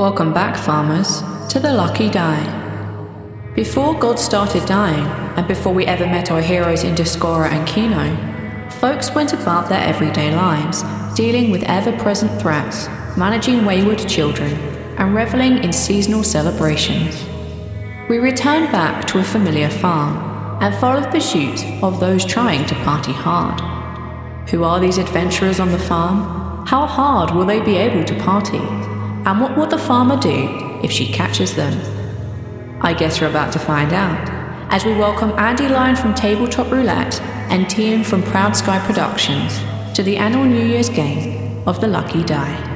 Welcome back, farmers, to the Lucky Die. Before God started dying, and before we ever met our heroes in Discora and Kino, folks went about their everyday lives, dealing with ever present threats, managing wayward children, and reveling in seasonal celebrations. We returned back to a familiar farm and followed the pursuit of those trying to party hard. Who are these adventurers on the farm? How hard will they be able to party? And what will the farmer do if she catches them? I guess we're about to find out as we welcome Andy Lyon from Tabletop Roulette and Tian from Proud Sky Productions to the annual New Year's game of the Lucky Die.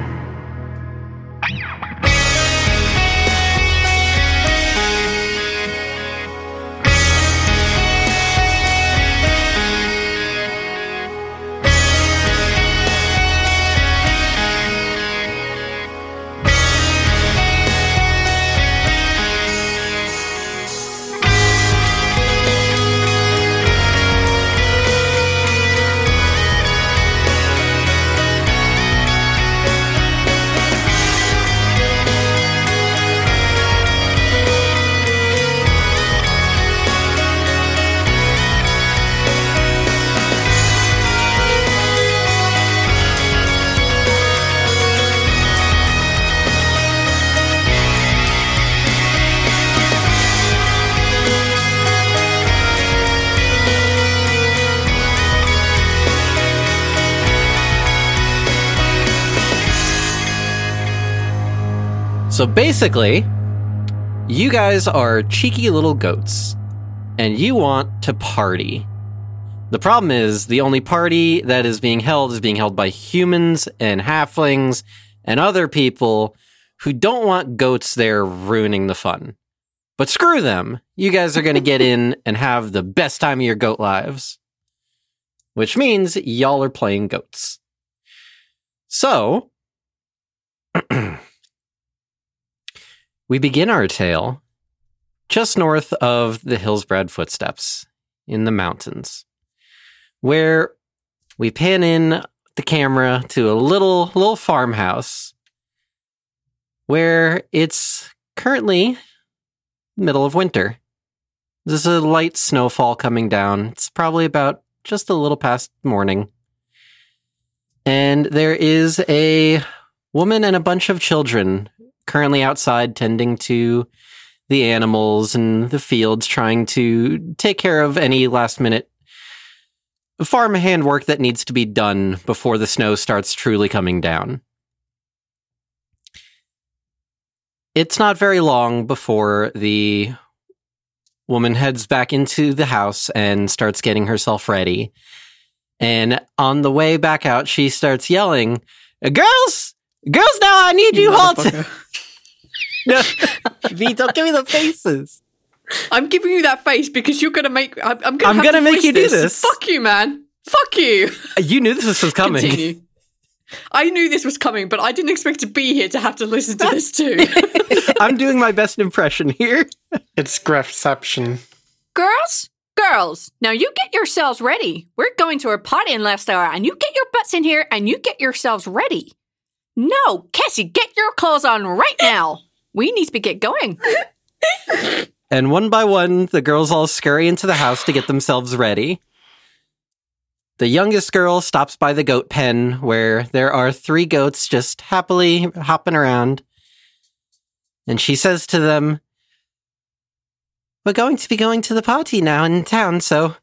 So basically, you guys are cheeky little goats and you want to party. The problem is the only party that is being held is being held by humans and halflings and other people who don't want goats there ruining the fun. But screw them. You guys are going to get in and have the best time of your goat lives. Which means y'all are playing goats. So, We begin our tale just north of the Hillsbrad footsteps in the mountains, where we pan in the camera to a little little farmhouse where it's currently middle of winter. There's a light snowfall coming down. It's probably about just a little past morning. And there is a woman and a bunch of children currently outside tending to the animals and the fields, trying to take care of any last minute farm handwork that needs to be done before the snow starts truly coming down. It's not very long before the woman heads back into the house and starts getting herself ready. And on the way back out, she starts yelling, Girls! Girls, now I need you all to. no, V, don't give me the faces. I'm giving you that face because you're gonna make. I'm, I'm gonna. I'm gonna to make voice you do this. Fuck you, man. Fuck you. You knew this was coming. Continue. I knew this was coming, but I didn't expect to be here to have to listen to this too. I'm doing my best impression here. It's Grefception. girls, girls, now you get yourselves ready. We're going to a party in last hour, and you get your butts in here and you get yourselves ready. No, Cassie, get your clothes on right now. We need to get going. And one by one, the girls all scurry into the house to get themselves ready. The youngest girl stops by the goat pen where there are three goats just happily hopping around. And she says to them, We're going to be going to the party now in town, so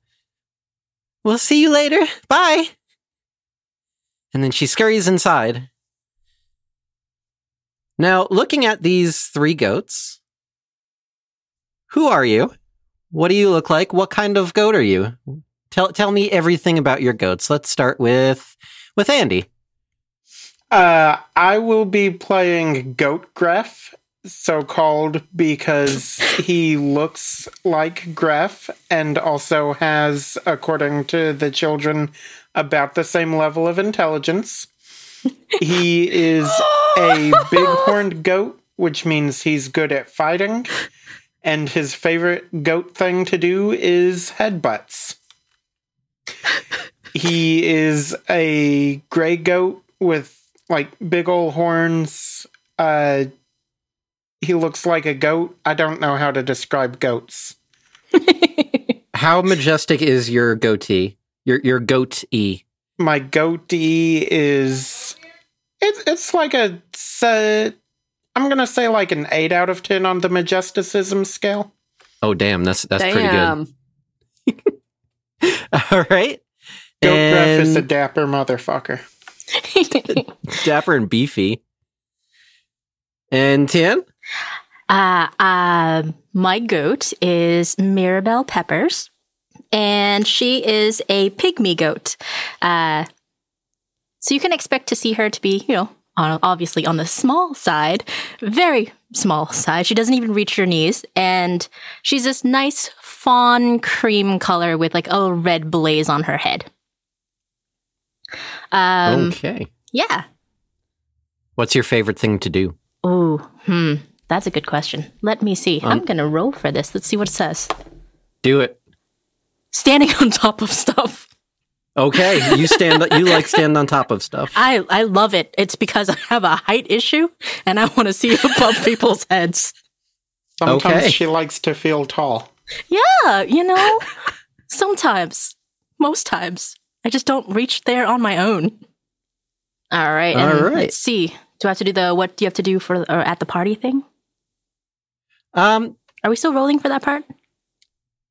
we'll see you later. Bye. And then she scurries inside. Now, looking at these three goats, who are you? What do you look like? What kind of goat are you? Tell tell me everything about your goats. Let's start with with Andy. Uh, I will be playing Goat Gref, so called because he looks like Gref and also has, according to the children, about the same level of intelligence. He is a big-horned goat, which means he's good at fighting, and his favorite goat thing to do is headbutts. He is a gray goat with like big old horns. Uh, he looks like a goat. I don't know how to describe goats. How majestic is your goatee? Your your goatee. My goatee is it's it's like a se- I'm gonna say like an eight out of ten on the majesticism scale. Oh damn, that's that's pretty good. All right. Goat Gref is a dapper motherfucker. dapper and beefy. And Tian? Uh, uh, my goat is Mirabelle Peppers, and she is a pygmy goat. Uh, so you can expect to see her to be, you know, on, obviously on the small side, very small side. She doesn't even reach your knees, and she's this nice fawn cream color with like a red blaze on her head. Um, okay. yeah. What's your favorite thing to do? Oh, hmm. That's a good question. Let me see. I'm Um, gonna roll for this. Let's see what it says. Do it. Standing on top of stuff. Okay. You stand you like stand on top of stuff. I I love it. It's because I have a height issue and I want to see above people's heads. Sometimes Okay. she likes to feel tall. Yeah, you know. Sometimes, most times, I just don't reach there on my own. All right. All right. Let's see. Do I have to do the what do you have to do for or at the party thing? Um, Are we still rolling for that part?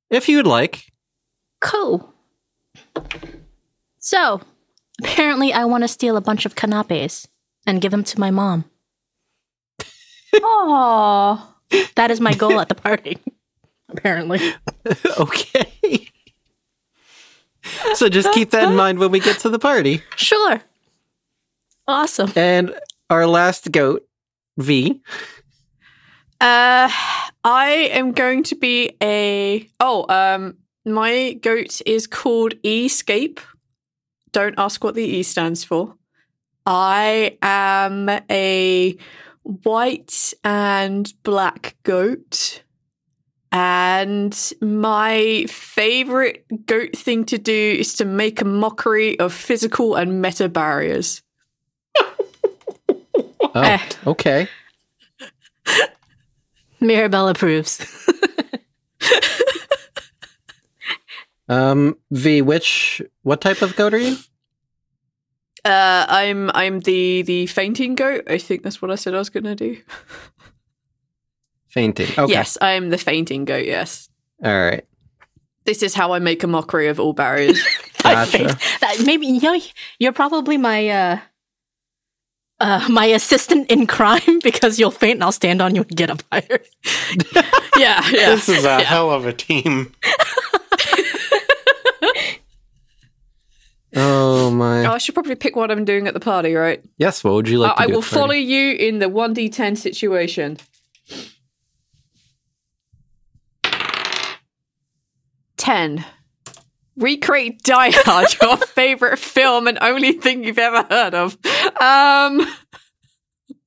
if you'd like. Cool. So, apparently, I want to steal a bunch of canapes and give them to my mom. Aww. That is my goal at the party. Apparently. okay. so just keep that in mind when we get to the party. Sure. Awesome. And our last goat, V. Uh, I am going to be a. Oh, um, my goat is called Escape. Don't ask what the E stands for. I am a white and black goat. And my favorite goat thing to do is to make a mockery of physical and meta barriers. Oh, Eh. okay. Mirabelle approves. Um, V, which what type of goat are you? Uh, I'm I'm the the fainting goat. I think that's what I said I was going to do. Fainting. Okay. Yes, I'm the fainting goat. Yes, All right. this is how I make a mockery of all barriers. I Gotcha. think that maybe you know you're probably my uh uh my assistant in crime because you'll faint and I'll stand on you and get up higher. yeah, yeah. This is a hell of a team. Oh my. Oh, I should probably pick what I'm doing at the party, right? Yes. What would you like Uh, to I will at the party? follow you in the one d10 situation. Ten. Recreate Die Hard, your favorite film and only thing you've ever heard of. Um,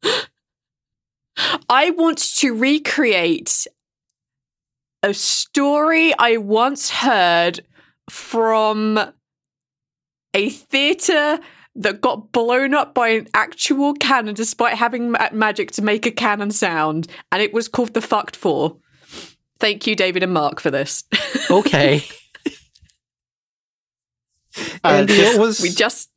I want to recreate a story I once heard from a theatre that got blown up by an actual cannon despite having ma- magic to make a cannon sound, and it was called The Fucked Four. Thank you, David and Mark, for this. Okay. Uh, Andy, what was we just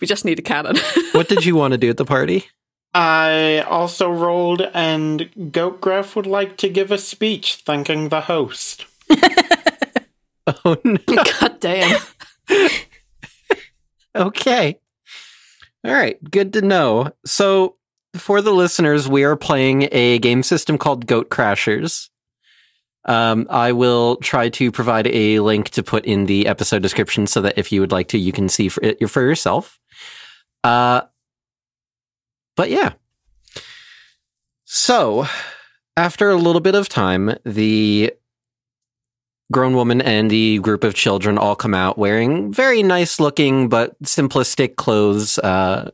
we just need a cannon. what did you want to do at the party? I also rolled, and Goat Gref would like to give a speech thanking the host. Oh no. God damn. Okay. All right. Good to know. So, for the listeners, we are playing a game system called Goat Crashers. Um, I will try to provide a link to put in the episode description so that if you would like to, you can see for it for yourself. Uh, but yeah. So, After a little bit of time, the grown woman and the group of children all come out wearing very nice looking but simplistic clothes, uh,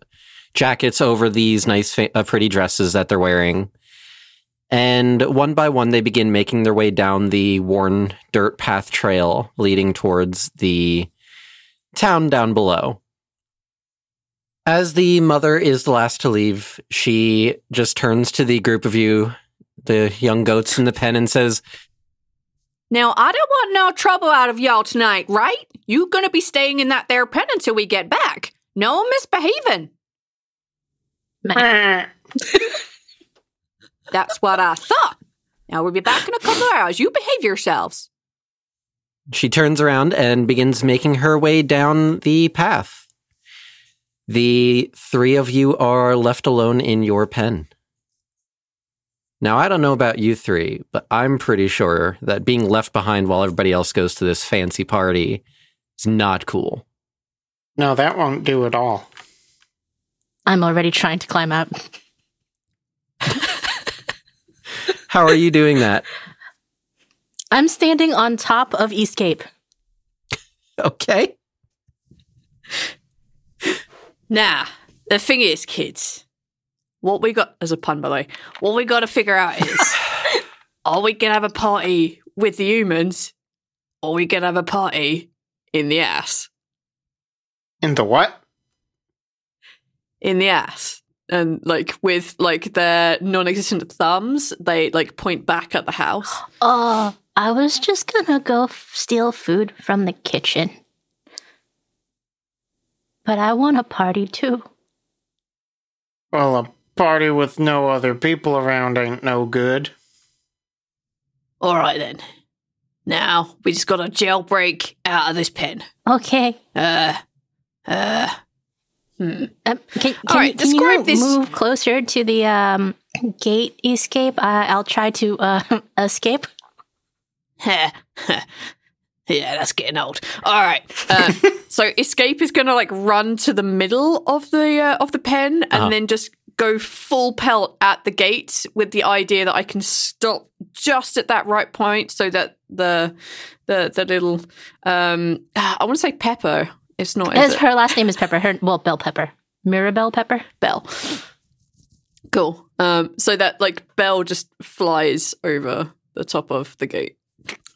jackets over these nice, uh, pretty dresses that they're wearing. And one by one, they begin making their way down the worn dirt path trail leading towards the town down below. As the mother is the last to leave, she just turns to the group of you, the young goats in the pen, and says, Now, I don't want no trouble out of y'all tonight, right? You gonna be staying in that there pen until we get back. No misbehaving. That's what I thought. Now we'll be back in a couple of hours. You behave yourselves. She turns around and begins making her way down the path. The three of you are left alone in your pen. Now, I don't know about you three, but I'm pretty sure that being left behind while everybody else goes to this fancy party is not cool. No, that won't do at all. I'm already trying to climb up. How are you doing that? I'm standing on top of Escape. Okay. Nah, the thing is, kids, what we got as a pun, by the way, what we got to figure out is are we gonna have a party with the humans, or are we gonna have a party in the ass? In the what? In the ass. And like with like their non-existent thumbs, they like point back at the house. Oh, I was just gonna go f- steal food from the kitchen. But I want a party too. Well, a party with no other people around ain't no good. All right then. Now we just got to jailbreak out of this pen. Okay. Uh, uh. Hmm. Um, can can, right, can describe you this- move closer to the um, gate escape? Uh, I'll try to uh, escape. yeah, that's getting old. All right. Uh, so escape is going to like run to the middle of the uh, of the pen and Uh-huh. then just go full pelt at the gate with the idea that I can stop just at that right point so that the the the little um I want to say Pepper. It's not. Is it? her last name is Pepper. Her well, Bell Pepper, Mirabelle Pepper. Bell. Cool. Um, so that like Bell just flies over the top of the gate.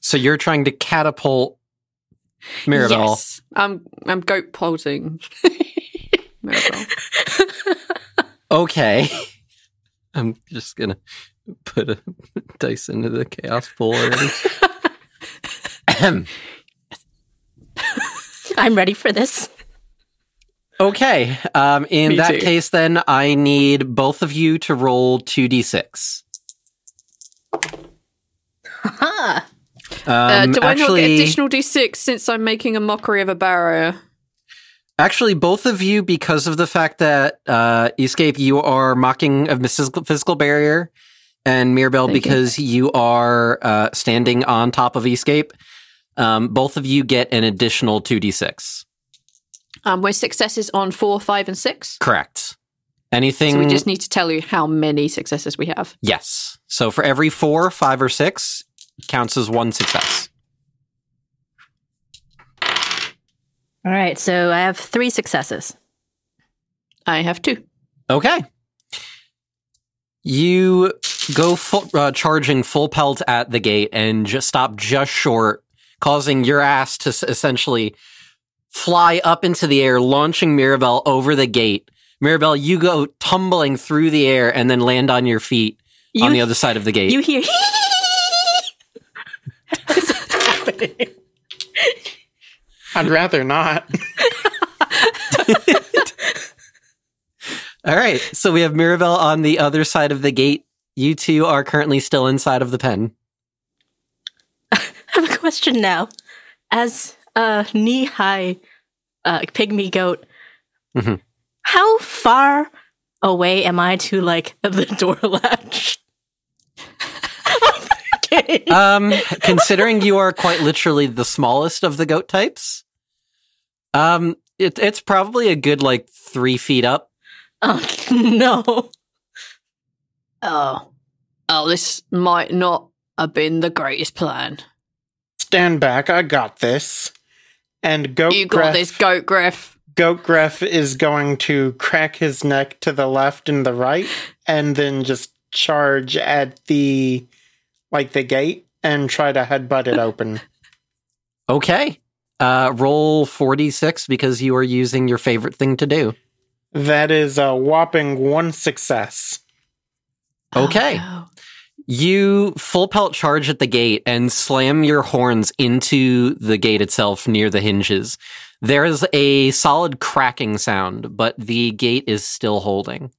So you're trying to catapult Mirabelle. Yes. I'm I'm goat polting. Mirabelle. Okay. I'm just gonna put a dice into the chaos pool already. I'm ready for this. okay. Um, in Me that too. case, then I need both of you to roll two d6. Haha. Um, uh, do I not get additional d6 since I'm making a mockery of a barrier? Actually, both of you, because of the fact that uh, Escape, you are mocking of physical, physical barrier, and Mirabelle, Thank you. because you are uh, standing on top of Escape, um, both of you get an additional two d6. Um, we're successes on four, five, and six. Correct. Anything? So we just need to tell you how many successes we have. Yes. So for every four, five, or six, counts as one success. All right, so I have three successes. I have two. Okay. You go full, uh, charging full pelt at the gate and just stop just short, causing your ass to s- essentially fly up into the air, launching Mirabelle over the gate. Mirabelle, you go tumbling through the air and then land on your feet You, on the other side of the gate. you hear? I'd rather not. All right. So we have Mirabelle on the other side of the gate. You two are currently still inside of the pen. I have a question now. As a knee high uh, pygmy goat, Mhm. how far away am I to like the door latch? Okay. Um, considering you are quite literally the smallest of the goat types, um, it, it's probably a good like three feet up. Oh no. Oh. Oh, this might not have been the greatest plan. Stand back, I got this. And Goat you got Gref, this, Goat Griff. Goat Gref is going to crack his neck to the left and the right, and then just charge at the like the gate and try to headbutt it open. Okay. Uh, roll 46 because you are using your favorite thing to do. That is a whopping one success. Okay. Oh, You full pelt charge at the gate and slam your horns into the gate itself near the hinges. There is a solid cracking sound, but the gate is still holding.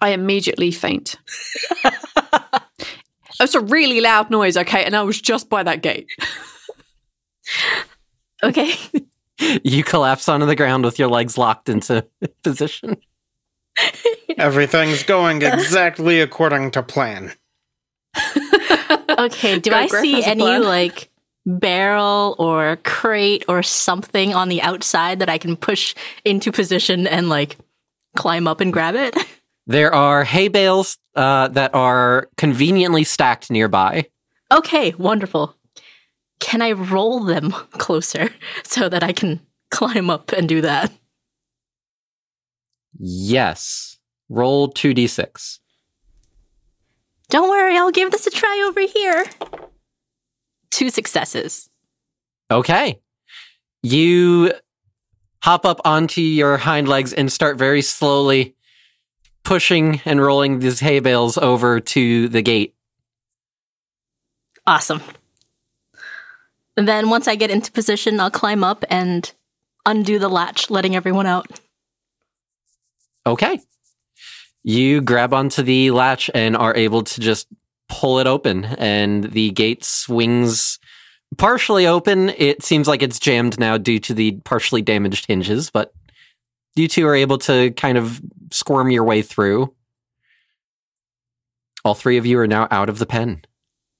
I immediately faint. It's a really loud noise, okay, and I was just by that gate. Okay. You collapse onto the ground with your legs locked into position. Everything's going exactly according to plan. Okay. Do Go, I Griff see any plan. like barrel or crate or something on the outside that I can push into position and like climb up and grab it? There are hay bales uh, that are conveniently stacked nearby. Okay, wonderful. Can I roll them closer so that I can climb up and do that? Yes. Roll 2d6. Don't worry, I'll give this a try over here. Two successes. Okay. You hop up onto your hind legs and start very slowly pushing and rolling these hay bales over to the gate. Awesome. And then once I get into position, I'll climb up and undo the latch, letting everyone out. Okay. You grab onto the latch and are able to just pull it open, and the gate swings partially open. It seems like it's jammed now due to the partially damaged hinges, but you two are able to kind of squirm your way through. All three of you are now out of the pen.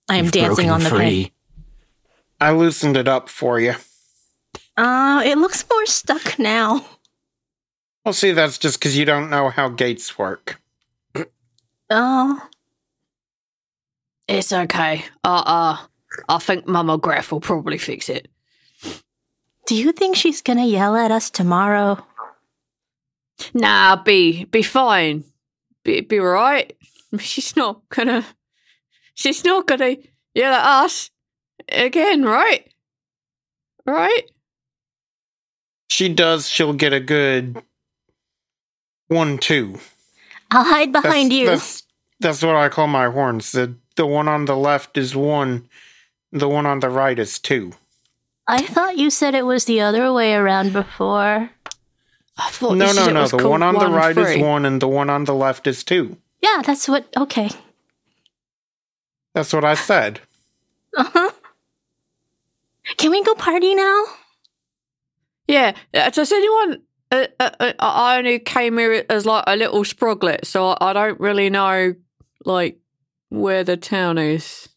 I am You've dancing on the free. bed. I loosened it up for you. Uh, it looks more stuck now. Well, see, that's just because you don't know how gates work. Oh, It's okay. Uh uh. I think Mama Graf will probably fix it. do you think she's gonna yell at us tomorrow? Nah, be be fine. Be be right. She's not gonna she's not gonna yell at us again, right? Right? She does, she'll get a good one, two. I'll hide behind that's, you. That's, that's what I call my horns. The, the one on the left is one, the one on the right is two. I thought you said it was the other way around before. I thought no, no, no. The one on the right is one, and the one on the left is two. Yeah, that's what. Okay. That's what I said. Uh huh. Can we go party now? Yeah. uh, Does anyone? Uh, uh, uh, I only came here as like a little sproglet, so I, I don't really know like where the town is.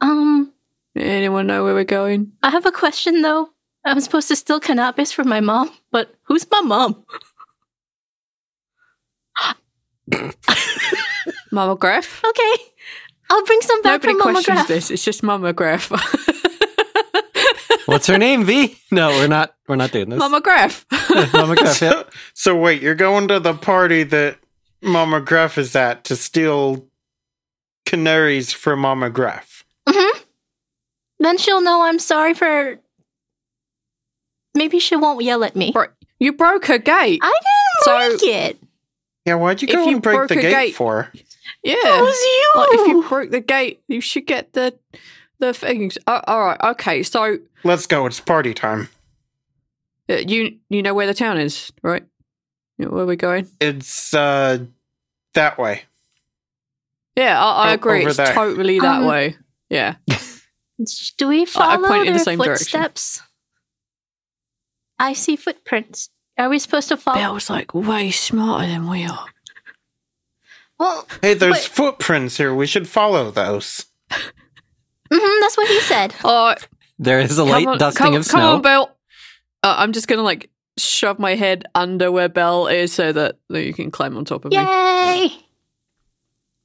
Um, Anyone know where we're going? I have a question though. I'm supposed to steal cannabis from my mom, but who's my mom? Mama Graf. Okay, I'll bring some back Nobody from Mama questions Graf. this. It's just Mama Graf. What's her name, V? No, we're not. We're not doing this. Mama Graf. Mama Graf, yeah. So, so wait, you're going to the party that Mama Graf is at to steal canaries for Mama Graf. Mm-hmm. Then she'll know I'm sorry for. Maybe she won't yell at me. Bro- you broke her gate. I didn't So- break it. Yeah, why'd you If go you break the gate, gate- for? Yeah. It was you. Like if you broke the gate, you should get the the things. Uh, all right. Okay. So Let's go. It's party time. uh, you you know where the town is, right? You know where we're going? It's uh that way. Yeah, I agree. over It's there. totally that Um, way. Yeah. Do we follow point in the their same direction. Footsteps? I see footprints. Are we supposed to follow? Belle's like way smarter than we are. Well, Hey, there's Wait. footprints here. We should follow those. mhm, that's what he said. All right. There is a light on, dusting come, of come snow. on, Belle. Uh, I'm just gonna like shove my head under where Belle is so that, that you can climb on top of me. Yay!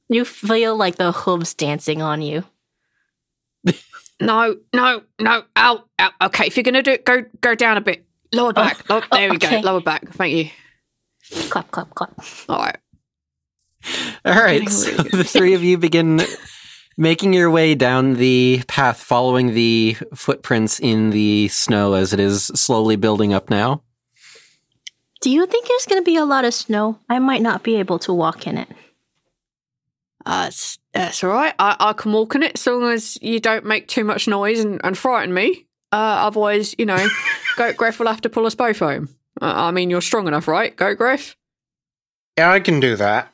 You feel like the hooves dancing on you. No, no, no. Out, out. Okay, if you're gonna do it, go go down a bit. Lower back. Lower, oh, there we okay. go. Lower back. Thank you. Clap, clap, clap. All right. All right, so the three of you begin making your way down the path, following the footprints in the snow as it is slowly building up now. Do you think there's going to be a lot of snow? I might not be able to walk in it. Uh, it's, that's all right. I, I can walk in it as long as you don't make too much noise and, and frighten me. Uh, otherwise, you know, Goat Griff will have to pull us both home. Uh, I mean, you're strong enough, right, Goat Griff? Yeah, I can do that.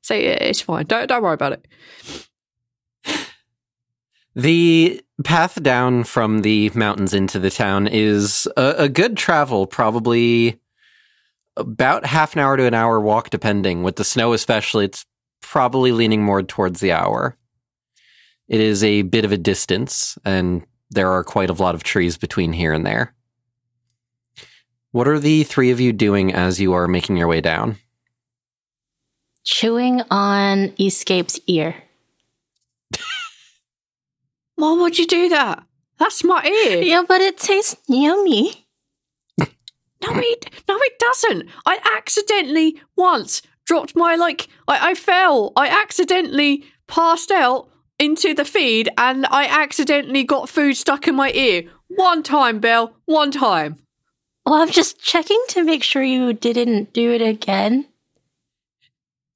So yeah, it's fine. Don't don't worry about it. The path down from the mountains into the town is a, a good travel, probably about half an hour to an hour walk, depending. With the snow, especially, it's probably leaning more towards the hour. It is a bit of a distance, and there are quite a lot of trees between here and there. What are the three of you doing as you are making your way down? Chewing on Escape's ear. Why would you do that? That's my ear. Yeah, but it tastes yummy. No, it no, it doesn't. I accidentally once dropped my like I, I fell. I accidentally passed out into the feed and I accidentally got food stuck in my ear. One time, Belle. One time. Well, I'm just checking to make sure you didn't do it again.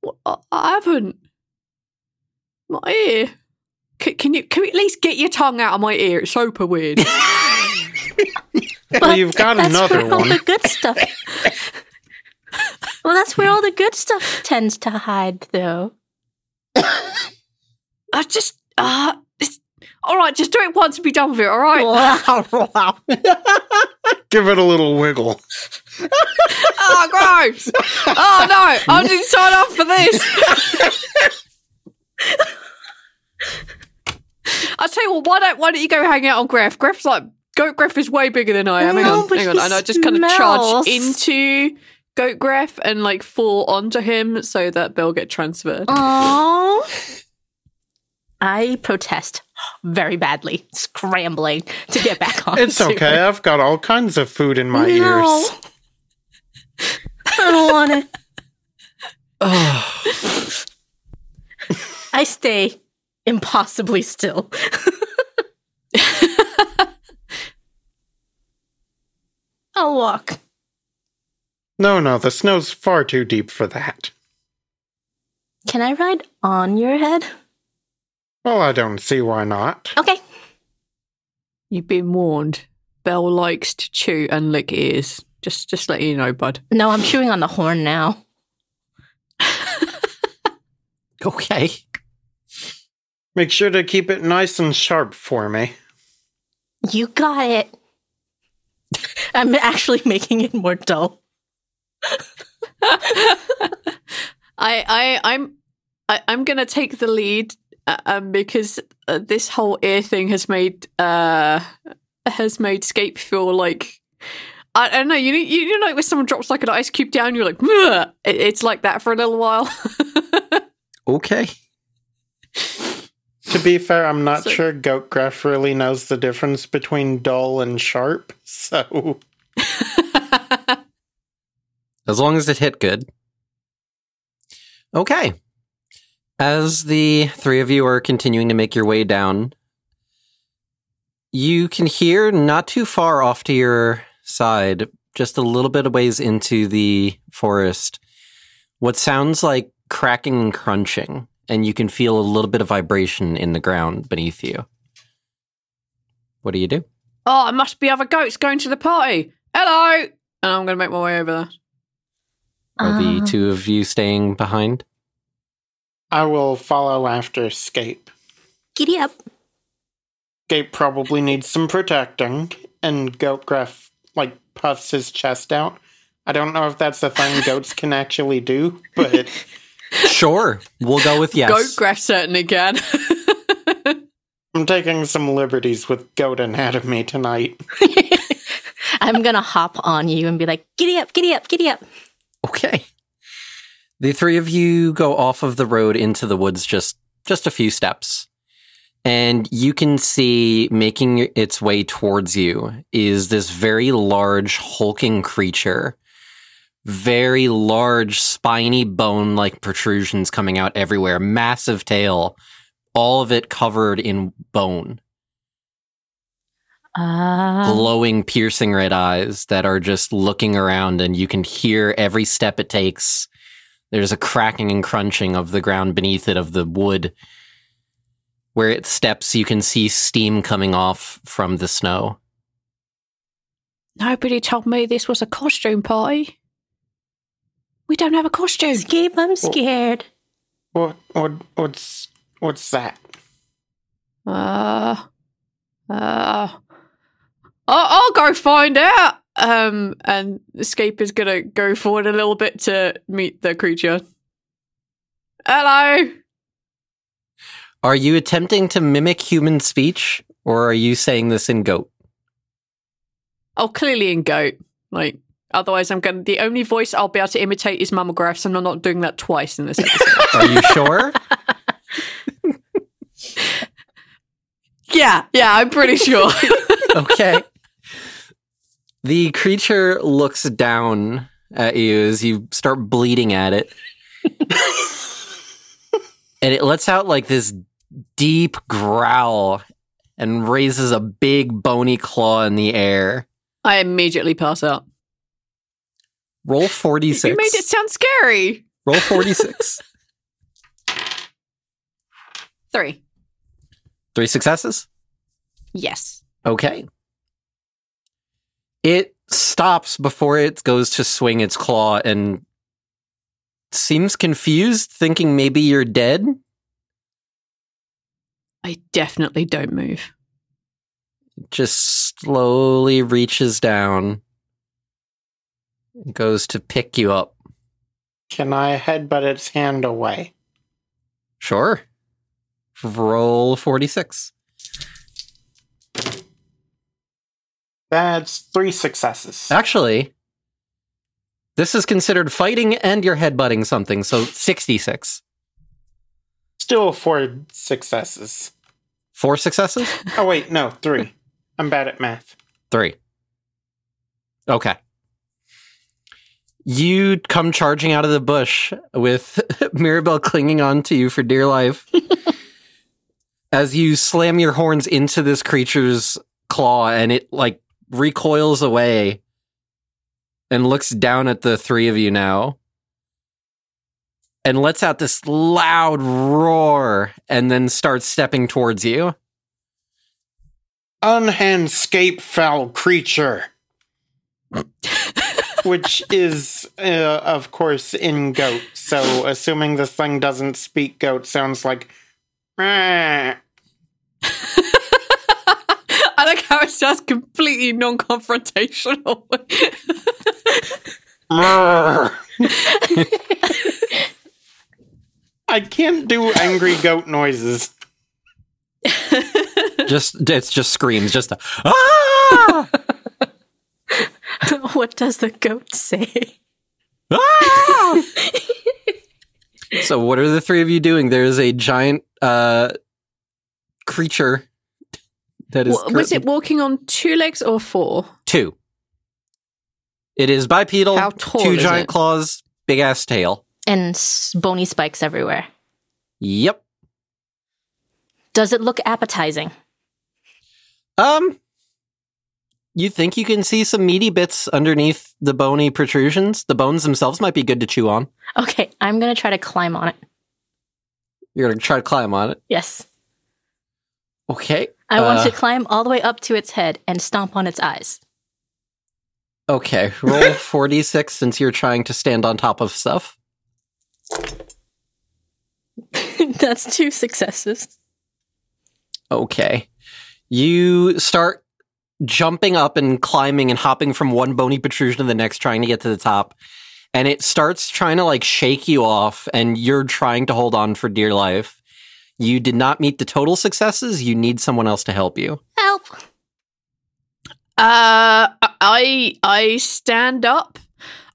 What- I, I haven't. My ear. Can, can you can you at least get your tongue out of my ear? It's super weird. Well, you've got that's another where all one. the good stuff. well, that's where all the good stuff tends to hide, though. I just uh all right, just do it once and be done with it, all right? Give it a little wiggle. Oh, gross! Oh no, I didn't sign up for this. I tell you what, why don't why don't you go hang out on Gref? Gref's like Goat Gref is way bigger than I am. Hang on, hang on, and I just kind of charge into Goat Gref and like fall onto him so that they'll get transferred. Aww. I protest very badly, scrambling to get back on. It's okay. I've got all kinds of food in my no. ears. I don't want it. Oh, I stay impossibly still. I'll walk. No, no, the snow's far too deep for that. Can I ride on your head? Well, I don't see why not. Okay. You've been warned. Belle likes to chew and lick ears. Just just let you know, bud. No, I'm chewing on the horn now. okay. Make sure to keep it nice and sharp for me. You got it. I'm actually making it more dull. I, I, I'm, I, I'm gonna take the lead, um, because uh, this whole ear thing has made, uh, has made Scape feel like, I, I don't know. You know, you know, like when someone drops like an ice cube down, you're like, "Bleh." It- it's like that for a little while. Okay. To be fair, I'm not So- sure Goatgraph really knows the difference between dull and sharp, so As long as it hit good. Okay. As the three of you are continuing to make your way down, you can hear not too far off to your side, just a little bit of ways into the forest, what sounds like cracking and crunching, and you can feel a little bit of vibration in the ground beneath you. What do you do? oh, it must be other goats going to the party. Hello, and I'm gonna make my way over there. Are the Um, two of you staying behind? I will follow after Scape. Giddy up. Scape probably needs some protecting, and Goatgraph like puffs his chest out. I don't know if that's a thing goats can actually do, but Sure. We'll go with yes. Goat Graph certainly can. I'm taking some liberties with goat anatomy tonight. I'm gonna hop on you and be like, giddy up, giddy up, giddy up. Okay. The three of you go off of the road into the woods just just a few steps. And you can see making its way towards you is this very large hulking creature. Very large spiny bone like protrusions coming out everywhere, massive tail, all of it covered in bone. Uh, glowing, piercing red eyes that are just looking around, and you can hear every step it takes. There's a cracking and crunching of the ground beneath it, of the wood. Where it steps, you can see steam coming off from the snow. Nobody told me this was a costume party. We don't have a costume. Skip, I'm scared. What? What? What's? What's that? Uh, uh, I'll, I'll go find out. Um, and Escape is gonna go forward a little bit to meet the creature. Hello. Are you attempting to mimic human speech, or are you saying this in goat? Oh, clearly in goat. Like, otherwise, I'm gonna. The only voice I'll be able to imitate is mammographs, and I'm not doing that twice in this episode. Are you sure? yeah, yeah, I'm pretty sure. okay. The creature looks down at you as you start bleeding at it. and it lets out like this deep growl and raises a big bony claw in the air. I immediately pass out. Roll 46. You made it sound scary. Roll 46. Three. Three successes? Yes. Okay. It stops before it goes to swing its claw and seems confused, thinking maybe you're dead. I definitely don't move. Just slowly reaches down, goes to pick you up. Can I headbutt its hand away? Sure. Roll 46. That's three successes. Actually, this is considered fighting and you're headbutting something, so 66. Still four successes. Four successes? Oh wait, no, three. I'm bad at math. Three. Okay. You come charging out of the bush with Mirabelle clinging on to you for dear life. As you slam your horns into this creature's claw and it like recoils away and looks down at the three of you now and lets out this loud roar and then starts stepping towards you. Unhand Scape foul creature. Which is, uh, of course, in goat. So, assuming this thing doesn't speak goat, sounds like. "Meh." I like how it sounds completely non-confrontational. I can't do angry goat noises. Just it's just screams, just a, ah! what does the goat say? Ah! so what are the three of you doing? There is a giant uh creature that is W- was currently- it walking on two legs or four? two. It is bipedal, How tall two is giant it? claws, big ass tail. And bony spikes everywhere. Yep. Does it look appetizing? Um you think you can see some meaty bits underneath the bony protrusions? The bones themselves might be good to chew on. Okay, I'm gonna try to climb on it. You're gonna try to climb on it. Yes. Okay. I want Uh, to climb all the way up to its head and stomp on its eyes. Okay. Roll 46 since you're trying to stand on top of stuff. That's two successes. Okay. You start jumping up and climbing and hopping from one bony protrusion to the next, trying to get to the top. And it starts trying to like shake you off, and you're trying to hold on for dear life. You did not meet the total successes. You need someone else to help you. Help! Uh, I I stand up.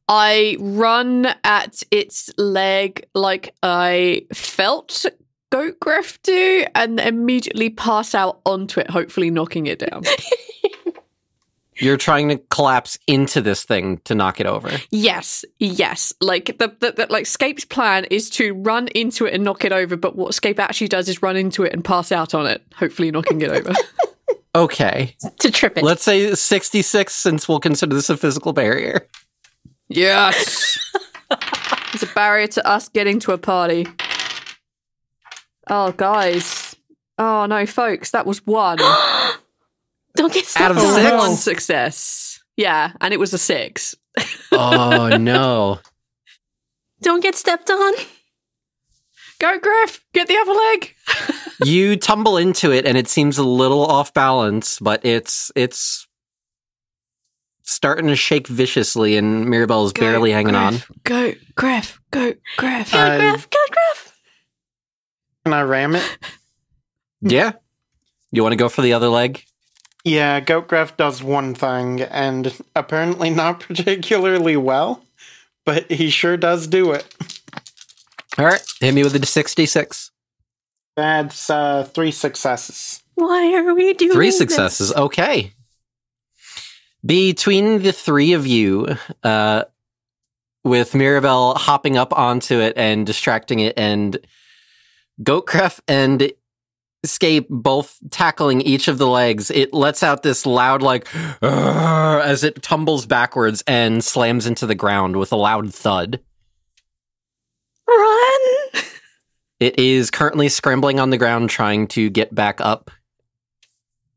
I run at its leg like I felt Goat Gref do and immediately pass out onto it, hopefully knocking it down. You're trying to collapse into this thing to knock it over. yes, yes. Like the, the, the like Scape's plan is to run into it and knock it over, but what Scape actually does is run into it and pass out on it, hopefully knocking it over. Okay. to trip it. Let's say 66 since we'll consider this a physical barrier. Yes. It's a barrier to us getting to a party. Oh, guys. Oh, no, folks, that was one. Don't get Out of stepped on. six? One success. Yeah, and it was a six. Oh no. Don't get stepped on. Go, Griff! Get the other leg! you tumble into it and it seems a little off balance, but it's it's starting to shake viciously and Mirabelle is barely hanging on. Go, Griff! Go, Griff! Uh, Griff, good Griff. Can I ram it? Yeah. You want to go for the other leg? Yeah, Goatgraph does one thing, and apparently not particularly well, but he sure does do it. All right. Hit me with a 66. That's uh, three successes. Why are we doing Three this? successes. Okay. Between the three of you, uh, with Mirabelle hopping up onto it and distracting it, and Goatcref and Scape both tackling each of the legs, it lets out this loud, like, as it tumbles backwards and slams into the ground with a loud thud. Run! It is currently scrambling on the ground, trying to get back up,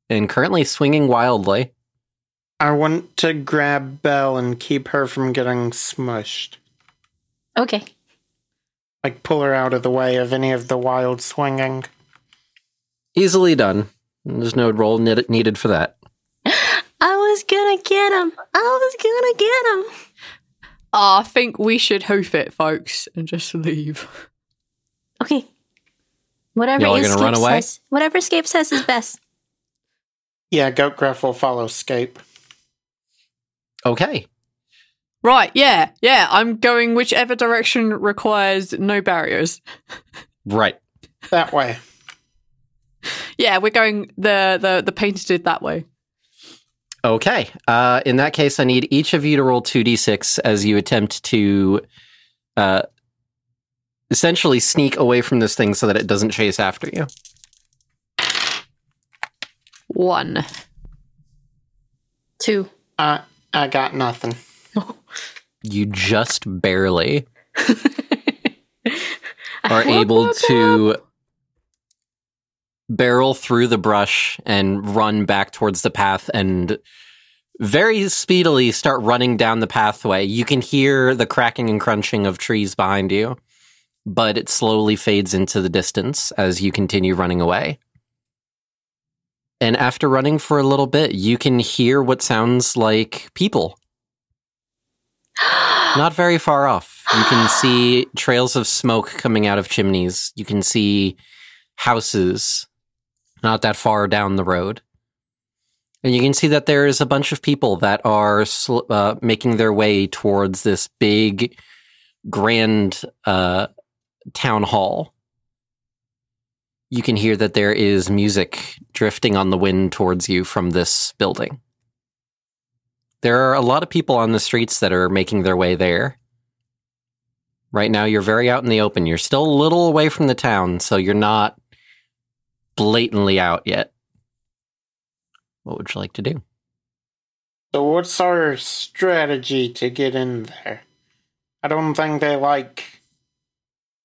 and currently swinging wildly. I want to grab Belle and keep her from getting smushed. Okay. Like, pull her out of the way of any of the wild swinging. Easily done. There's no roll ne- needed for that. I was gonna get him. I was gonna get him. Ah, I think we should hoof it, folks, and just leave. Okay. Whatever Y'all are Scape gonna run away? says. Whatever Scape says is best. Yeah, Goatgraph will follow Scape. Okay. Right, yeah, yeah, I'm going whichever direction requires no barriers. Right. That way. Yeah, we're going the the the painter did that way. Okay. Uh, in that case, I need each of you to roll 2d6 as you attempt to uh, essentially sneak away from this thing so that it doesn't chase after you. One. Two. I, I got nothing. You just barely are able to barrel through the brush and run back towards the path and very speedily start running down the pathway. You can hear the cracking and crunching of trees behind you, but it slowly fades into the distance as you continue running away. And after running for a little bit, you can hear what sounds like people not very far off. You can see trails of smoke coming out of chimneys. You can see houses not that far down the road. And you can see that there is a bunch of people that are sl- uh, making their way towards this big, grand uh, town hall. You can hear that there is music drifting on the wind towards you from this building. There are a lot of people on the streets that are making their way there. Right now, you're very out in the open. You're still a little away from the town, so you're not blatantly out yet. What would you like to do? So, what's our strategy to get in there? I don't think they like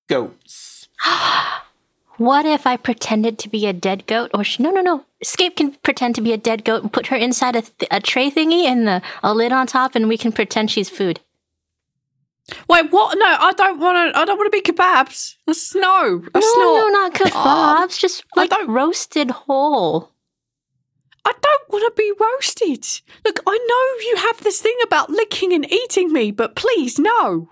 goats. What if I pretended to be a dead goat? Or sh- no, no, no. Scape can pretend to be a dead goat and put her inside a, th- a tray thingy and the, a lid on top, and we can pretend she's food. Wait, what? No, I don't want to. I don't want to be kebabs. That's no. That's no, not. no, not kebabs. just I like don't- roasted whole. I don't want to be roasted. Look, I know you have this thing about licking and eating me, but please, no.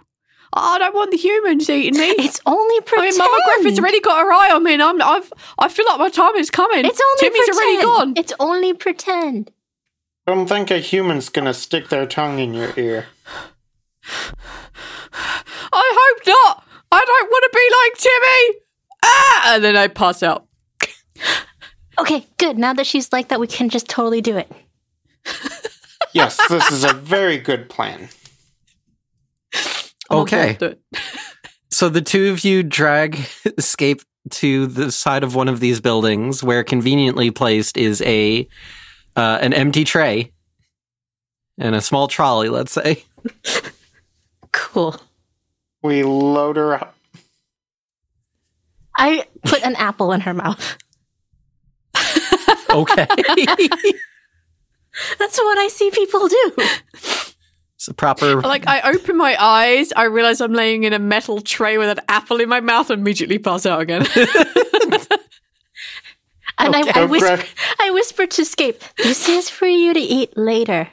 I don't want the humans eating me. It's only pretend. I mean, Mama Griffin's already got her eye on me, and I'm, I've, I feel like my time is coming. It's only Timmy's pretend. already gone. It's only pretend. I don't think a human's gonna stick their tongue in your ear. I hope not. I don't want to be like Timmy. Ah! And then I pass out. Okay, good. Now that she's like that, we can just totally do it. Yes, this is a very good plan. Okay. board with it. So the two of you drag Scape to the side of one of these buildings, where conveniently placed is a uh, an empty tray and a small trolley. Let's say. Cool. We load her up. I put an apple in her mouth. Okay. That's what I see people do. it's a proper. Like I open my eyes, I realize I'm laying in a metal tray with an apple in my mouth, and immediately pass out again. And I, I, whisper, I whisper to Scape, this is for you to eat later.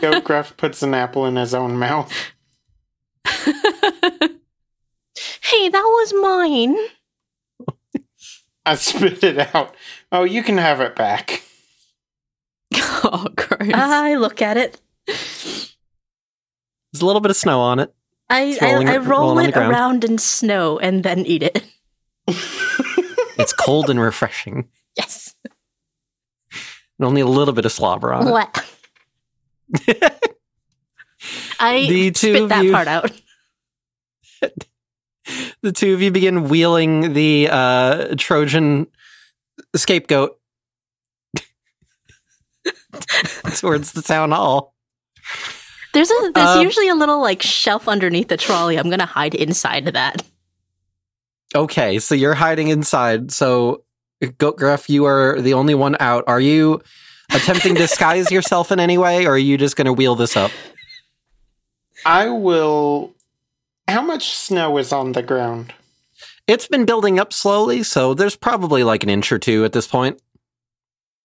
Goat Gruff puts an apple in his own mouth. Hey, that was mine. I spit it out. Oh, you can have it back. oh, gross. I look at it. There's a little bit of snow on it. I, It's I, I roll rolling on the it around in snow and then eat it. It's cold and refreshing. Yes. And only a little bit of slobber on it. I The two spit that you- part out. the two of you begin wheeling the uh, Trojan scapegoat towards the town hall. There's a there's Uh, usually a little like shelf underneath the trolley. I'm gonna hide inside of that. Okay, so you're hiding inside. So, Goat Gruff, you are the only one out. Are you attempting to disguise yourself in any way, or are you just going to wheel this up? I will. How much snow is on the ground? It's been building up slowly, so there's probably like an inch or two at this point.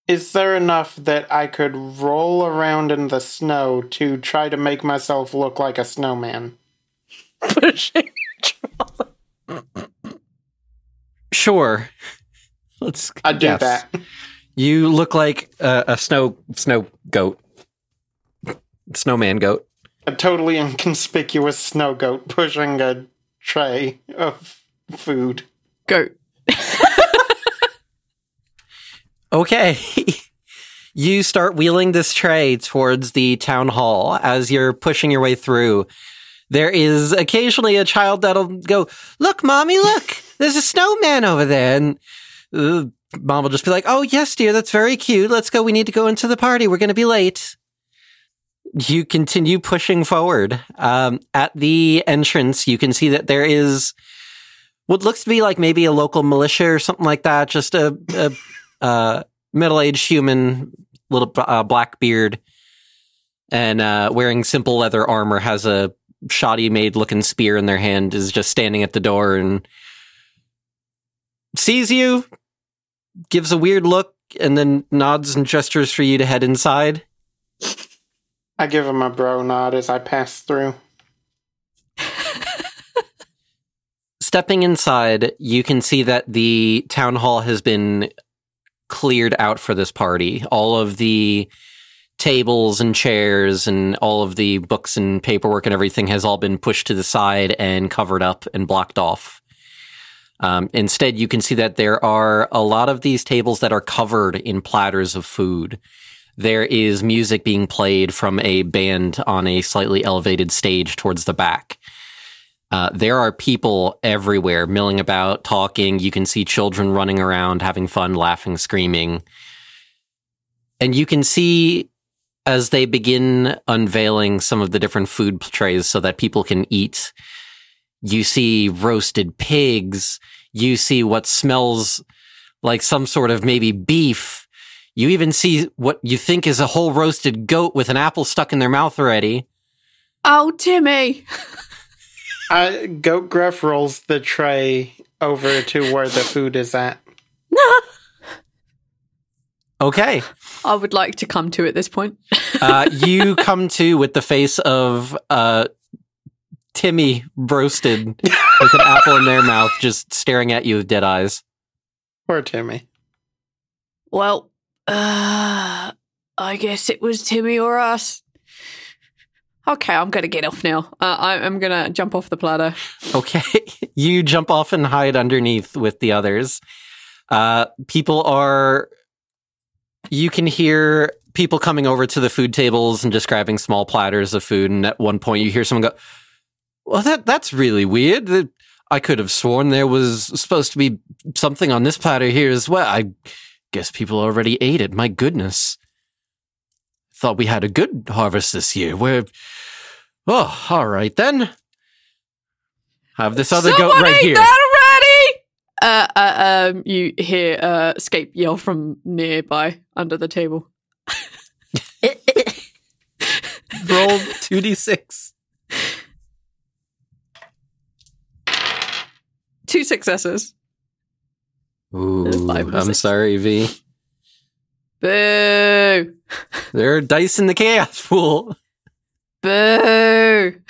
Is there enough that I could roll around in the snow to try to make myself look like a snowman? Pushing trolley. Sure. Let's. I do yes. that. You look like a, a snow snow goat, snowman goat. A totally inconspicuous snow goat pushing a tray of food. Goat. Okay. you start wheeling this tray towards the town hall as you're pushing your way through. There is occasionally a child that'll go, Look, mommy, look, there's a snowman over there. And uh, mom will just be like, Oh, yes, dear, that's very cute. Let's go. We need to go into the party. We're going to be late. You continue pushing forward. Um, at the entrance, you can see that there is what looks to be like maybe a local militia or something like that. Just a, a uh, middle-aged human, little uh, black beard, and uh, wearing simple leather armor, has a shoddy made looking spear in their hand, is just standing at the door and sees you, gives a weird look, and then nods and gestures for you to head inside. I give him a bro nod as I pass through. Stepping inside, you can see that the town hall has been cleared out for this party. All of the tables and chairs and all of the books and paperwork and everything has all been pushed to the side and covered up and blocked off. Um, instead, you can see that there are a lot of these tables that are covered in platters of food. There is music being played from a band on a slightly elevated stage towards the back. Uh, there are people everywhere milling about, talking. You can see children running around, having fun, laughing, screaming. And you can see as they begin unveiling some of the different food trays so that people can eat. You see roasted pigs. You see what smells like some sort of maybe beef. You even see what you think is a whole roasted goat with an apple stuck in their mouth already. Oh, Timmy. I, Goat Gruff rolls the tray over to where the food is at. Okay. I would like to come to at this point. uh, you come to with the face of uh, Timmy roasted with an apple in their mouth, just staring at you with dead eyes. Poor Timmy. Well, uh, I guess it was Timmy or us. Okay, I'm gonna get off now. Uh, I, I'm gonna jump off the platter. Okay. you jump off and hide underneath with the others. Uh, people are. You can hear people coming over to the food tables and just grabbing small platters of food. And at one point, you hear someone go, Well, that that's really weird. That- I could have sworn there was supposed to be something on this platter here as well. I guess people already ate it. My goodness. Thought we had a good harvest this year. Where. Oh, all right then. Have this other goat right ate here. that already! Uh, uh, um, you hear uh, Scape yell from nearby under the table. Roll 2d6. Two successes. Ooh, five and a I'm sorry, V. Boo! There are dice in the chaos pool. Boo!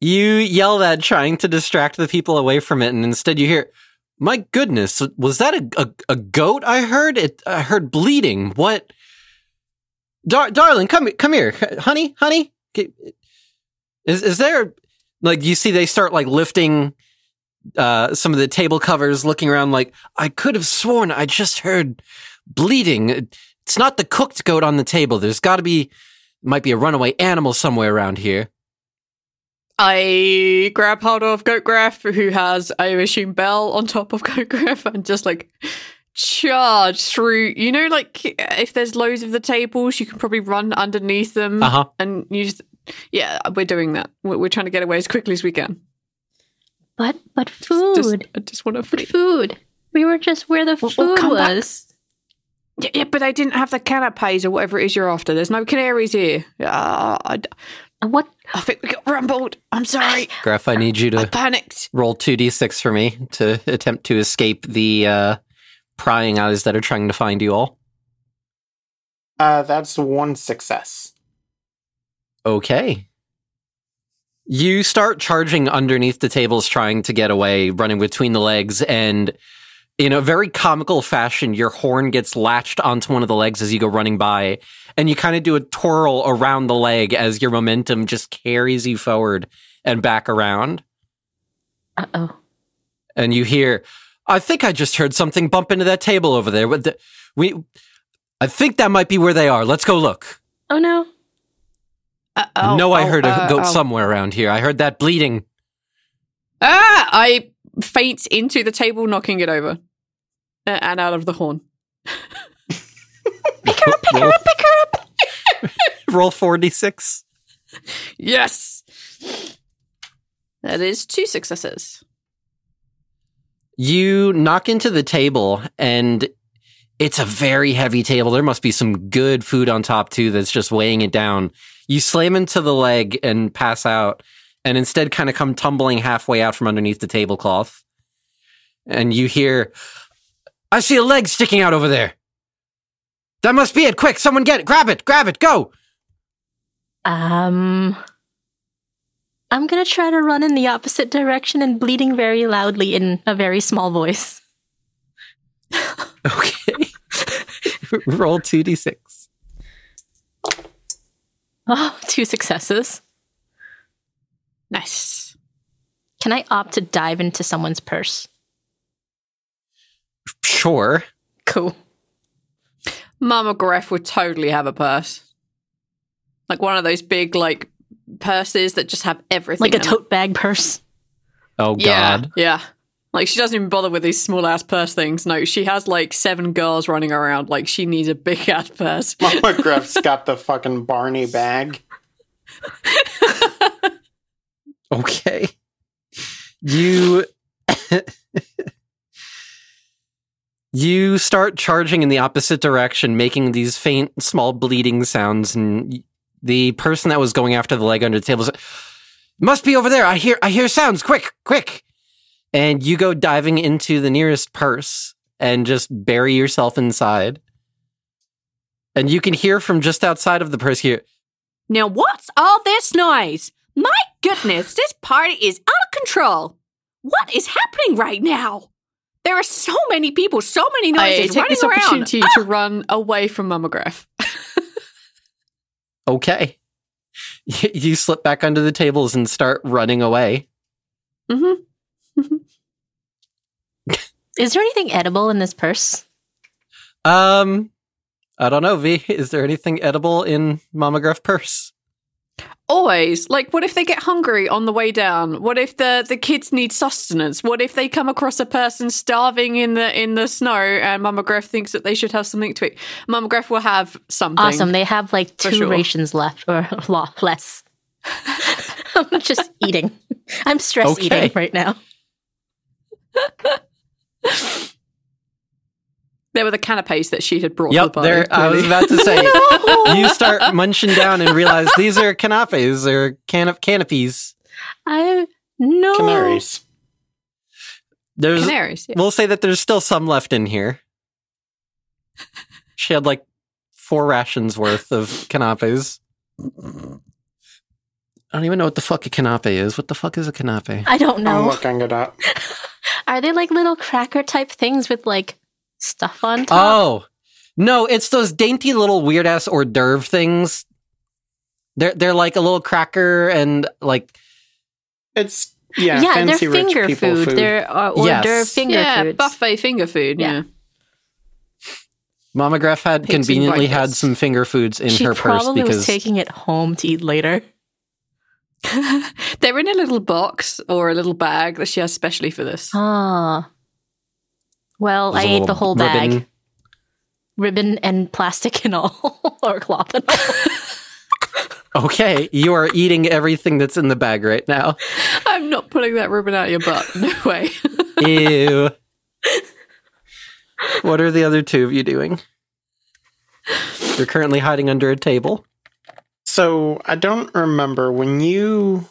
You yell that, trying to distract the people away from it, and instead you hear, "My goodness, was that a a, a goat? I heard it. I heard bleeding. What, Dar- darling? Come come here, honey, honey. Is is there like you see? They start like lifting uh, some of the table covers, looking around. Like I could have sworn I just heard bleeding. It's not the cooked goat on the table. There's got to be might be a runaway animal somewhere around here. I grab hold of Goat Graph, who has, I assume, Belle on top of Goat Graph, and just like charge through. You know, like if there's loads of the tables, you can probably run underneath them Uh huh. and use. Yeah, we're doing that. We're, we're trying to get away as quickly as we can. But but Just- food. I just want to but food. We were just where the We'll- food we'll come back. was. Yeah, yeah, but I didn't have the canapes or whatever it is you're after. There's no canaries here. Uh, I, What? I think we got rumbled. I'm sorry. Graf, I need you I to panicked. roll 2d6 for me to attempt to escape the uh, prying eyes that are trying to find you all. Uh, that's one success. Okay. You start charging underneath the tables, trying to get away, running between the legs, and in a very comical fashion, your horn gets latched onto one of the legs as you go running by, and you kind of do a twirl around the leg as your momentum just carries you forward and back around. Uh oh. and you hear, I think I just heard something bump into that table over there. We, I think that might be where they are. Let's go look. Oh no. Uh, I oh, know I oh, heard a uh, goat oh. somewhere around here. I heard that bleeding. Ah! I faint into the table, knocking it over, uh, and out of the horn. Pick her up, pick her up, pick her up. Roll 4d6. Yes, that is two successes. You knock into the table, and it's a very heavy table. There must be some good food on top, too, that's just weighing it down. You slam into the leg and pass out, and instead kind of come tumbling halfway out from underneath the tablecloth. And you hear, I see a leg sticking out over there. That must be it. Quick, someone get it. Grab it. Grab it. Go. Um. I'm gonna try to run in the opposite direction and bleeding very loudly in a very small voice. Okay. Roll 2d6. Oh, two successes. Nice. Can I opt to dive into someone's purse? Sure. Cool. Mama Gref would totally have a purse, like one of those big like purses that just have everything. Like a in it. tote bag purse. Oh, Yeah, God. yeah. Like she doesn't even bother with these small ass purse things. No, she has like seven girls running around. Like she needs a big ass purse. Mama Greff's got the fucking Barney bag. Okay. You You start charging in the opposite direction, making these faint small bleeding sounds and the person that was going after the leg under the table says, "Must be over there. I hear I hear sounds. Quick, quick." And you go diving into the nearest purse and just bury yourself inside. And you can hear from just outside of the purse here, Now, what's all this noise? My goodness, this party is out of control. What is happening right now? There are so many people, so many noises I take running this around. opportunity Ah! to run away from Mama Graf. Okay. you slip back under the tables and start running away. Mm-hmm. Is there anything edible in this purse? Um, I don't know. V, is there anything edible in Mama Gruff purse? Always. Like, what if they get hungry on the way down? What if the, the kids need sustenance? What if they come across a person starving in the in the snow and Mama Gruff thinks that they should have something to eat? Mama Gruff will have something. Awesome. They have like two sure. rations left or lo- less. I'm just eating. I'm stress Okay. eating right now. There were the canapes that she had brought Yep, to the party. there. I was about to say. You start munching down and realize these are canapes or canop- canopies. I no Canaries. There's. Canaries. yeah. We'll say that there's still some left in here. She had like four rations worth of canapes. I don't even know what the fuck a canape is. What the fuck is a canape? I don't know. I'm know. looking it up. Are they like little cracker type things with like stuff on top? Oh no, it's those dainty little weird ass hors d'oeuvre things. They're they're like a little cracker and like It's yeah, yeah, they're rich finger people food. food. They're uh, hors Yes. d'oeuvre finger yeah, foods. buffet finger food. Yeah. Yeah. Mama Graf had Pigs conveniently had some finger foods in she her purse probably because was taking it home to eat later. They're in a little box or a little bag that she has specially for this. Ah. Well, there's I a ate the whole bag. ribbon. Ribbon and plastic and all, or cloth and all. Okay, you are eating everything that's in the bag right now. I'm not pulling that ribbon out of your butt. No way. Ew. what are the other two of you doing? You're currently hiding under a table. So I don't remember when you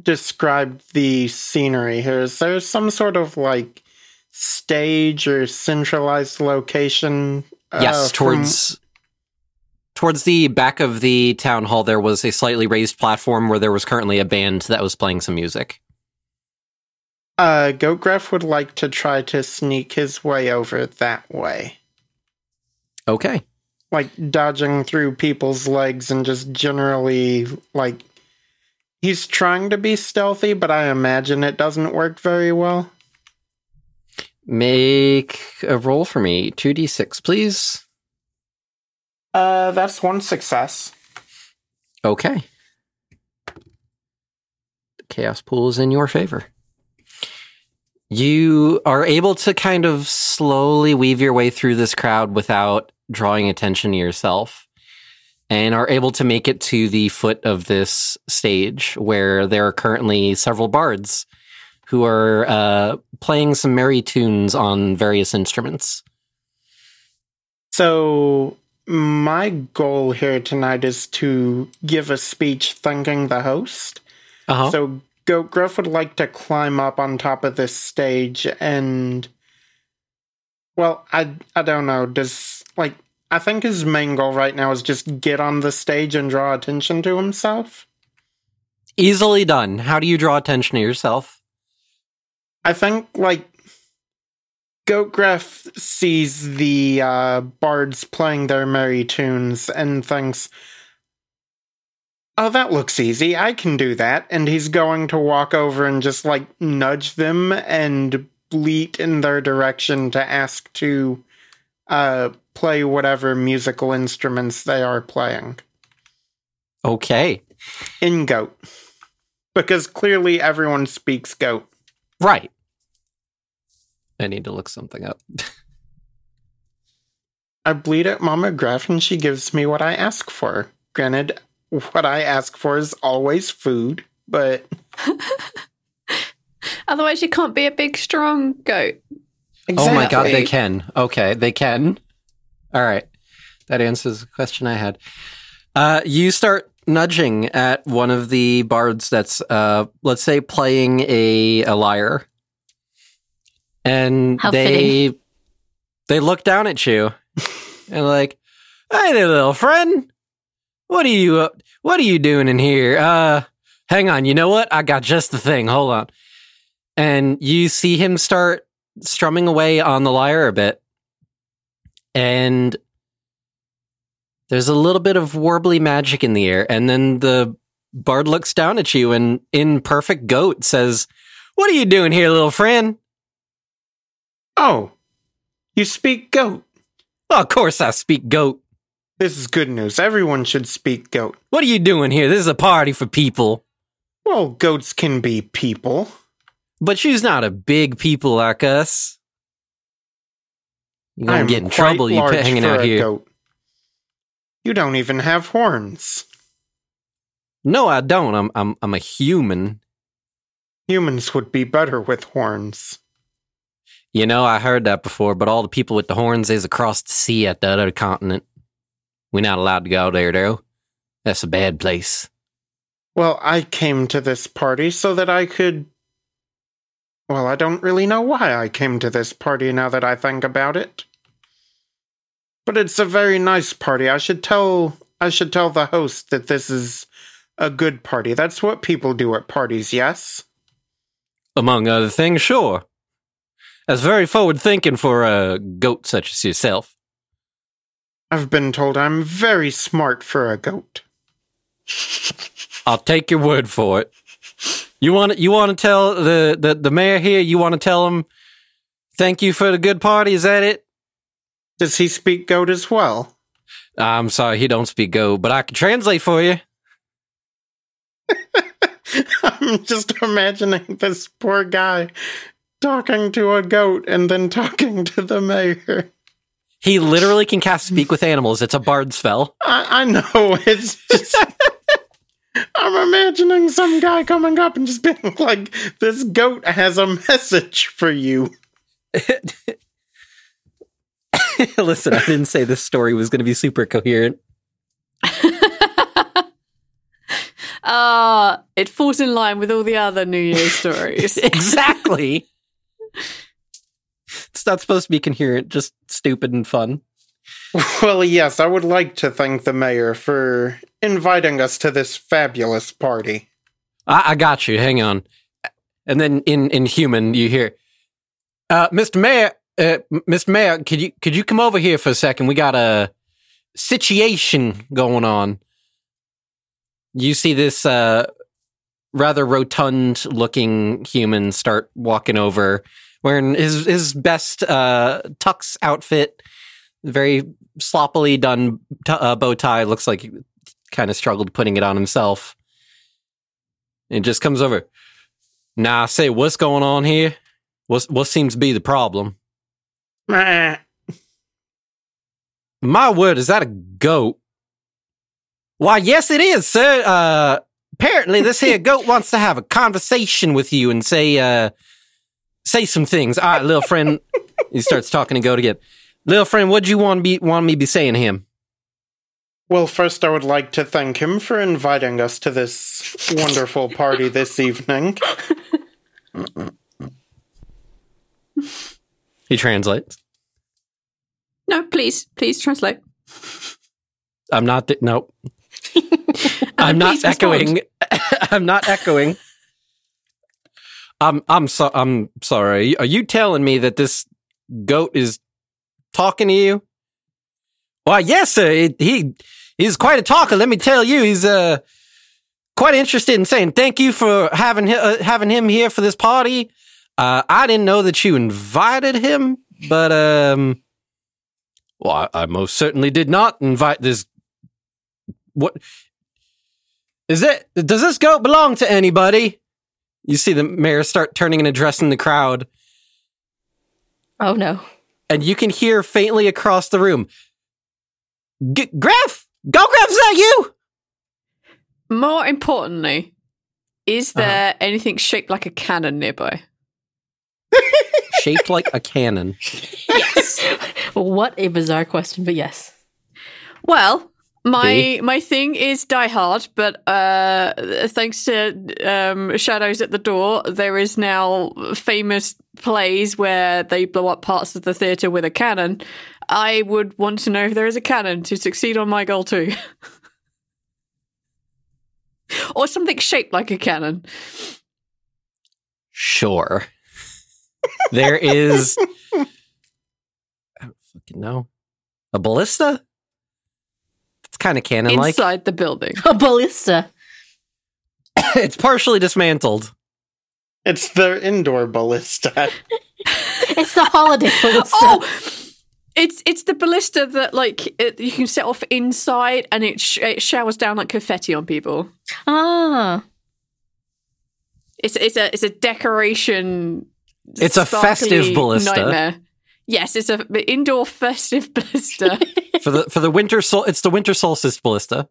described the scenery here. Is there some sort of like stage or centralized location? uh, yes, from- towards towards the back of the town hall there was a slightly raised platform where there was currently a band that was playing some music. Uh, Goatgraf would like to try to sneak his way over that way. Okay. Like dodging through people's legs and just generally, like, he's trying to be stealthy, but I imagine it doesn't work very well. Make a roll for me. 2d6, please. Uh, that's one success. Okay. The chaos pool is in your favor. You are able to kind of slowly weave your way through this crowd without drawing attention to yourself and are able to make it to the foot of this stage where there are currently several bards who are uh, playing some merry tunes on various instruments. So, my goal here tonight is to give a speech thanking the host. Uh-huh. So, Gruff would like to climb up on top of this stage and. Well, I, I don't know. Does. Like, I think his main goal right now is just get on the stage and draw attention to himself. Easily done. How do you draw attention to yourself? I think, like, Goatgraph sees the uh, bards playing their merry tunes and thinks, Oh, that looks easy. I can do that. And he's going to walk over and just, like, nudge them and bleat in their direction to ask to uh, play whatever musical instruments they are playing Okay. in Goat. Because clearly everyone speaks Goat. Right. I need to look something up. I bleed at Mama Graf and she gives me what I ask for. Granted, what I ask for is always food, but Otherwise, you can't be a big, strong goat. Oh my god, they can. Okay, they can. All right. That answers the question I had. Uh, you start nudging at one of the bards that's, uh, let's say, playing a, a lyre. And How they they look down at you and like, hey there, little friend. What are you? What are you doing in here? Uh, hang on. You know what? I got just the thing. Hold on. And you see him start strumming away on the lyre a bit. And there's a little bit of warbly magic in the air. And then the Bard looks down at you and, in perfect goat, says, What are you doing here, little friend? Oh, you speak goat. "Oh, of course I speak goat. This is good news. Everyone should speak goat. What are you doing here? This is a party for people. Well, goats can be people. But she's not a big people like us. You're gonna I'm get in trouble, you hanging out a here. Goat. You don't even have horns. No, I don't. I'm I'm I'm a human. Humans would be better with horns. You know, I heard that before, but all the people with the horns is across the sea at the other continent. We're not allowed to go there, though. That's a bad place. Well, I came to this party so that I could. Well, I don't really know why I came to this party now that I think about it. But it's a very nice party. I should tell I should tell the host that this is a good party. That's what people do at parties, yes? Among other things, sure. That's very forward thinking for a goat such as yourself. I've been told I'm very smart for a goat. I'll take your word for it. You want you want to tell the, the, the mayor here? You want to tell him thank you for the good party? Is that it? Does he speak goat as well? I'm sorry, he don't speak goat, but I can translate for you. I'm just imagining this poor guy talking to a goat and then talking to the mayor. He literally can cast speak with animals. It's a bard spell. I, I know, it's just. I'm imagining some guy coming up and just being like, this goat has a message for you. Listen, I didn't say this story was going to be super coherent. Ah, it falls in line with all the other New Year's stories. exactly. It's not supposed to be coherent, just stupid and fun. Well, yes, I would like to thank the mayor for inviting us to this fabulous party. I, I got you. Hang on. And then in in human, you hear, uh, "Mr. Mayor, uh, Mr. Mayor, could you could you come over here for a second? We got a situation going on." You see this uh, rather rotund looking human start walking over, wearing his his best uh, tux outfit, very sloppily done t- uh, bow tie. Looks like he kind of struggled putting it on himself. And just comes over. Now I say, what's going on here? What's what seems to be the problem? Meh. My word, is that a goat? Why, yes, it is, sir. Uh, apparently, this here goat wants to have a conversation with you and say, uh, say some things. All right, little friend. he starts talking to goat again. Little friend, what'd you want be want me to be saying to him? Well, first, I would like to thank him for inviting us to this wonderful party this evening. He translates. no, please, please translate. I'm not. Th- nope. I'm not echoing. I'm not echoing. I'm. I'm. So, I'm sorry. Are you telling me that this goat is talking to you? Why, yes, sir. He, he he's quite a talker. Let me tell you, he's uh quite interested in saying thank you for having hi- uh, having him here for this party. Uh, I didn't know that you invited him, but um, well, I, I most certainly did not invite this. What is it? Does this goat belong to anybody? You see the mayor start turning and addressing the crowd, Oh no. and you can hear faintly across the room, G- "Graf, go, Graf, is that you?" More importantly, is Uh-huh. there anything shaped like a cannon nearby? Shaped like a cannon. Yes. What a bizarre question, but yes. well, my See? my thing is Die Hard, but uh, thanks to um, Shadows at the Door, there is now famous plays where they blow up parts of the theatre with a cannon. I would want to know if there is a cannon to succeed on my goal too. or something shaped like a cannon. Sure. There is. I don't fucking know. A ballista? It's kind of cannon like. Inside the building. A ballista. it's partially dismantled. It's the indoor ballista. It's the holiday ballista. Oh, it's it's the ballista that like it, you can set off inside, and it, sh- it showers down like confetti on people. Ah. It's it's a it's a decoration. It's a festive ballista. Nightmare. Yes, it's a indoor festive ballista. for the for the winter sol. It's the winter solstice ballista.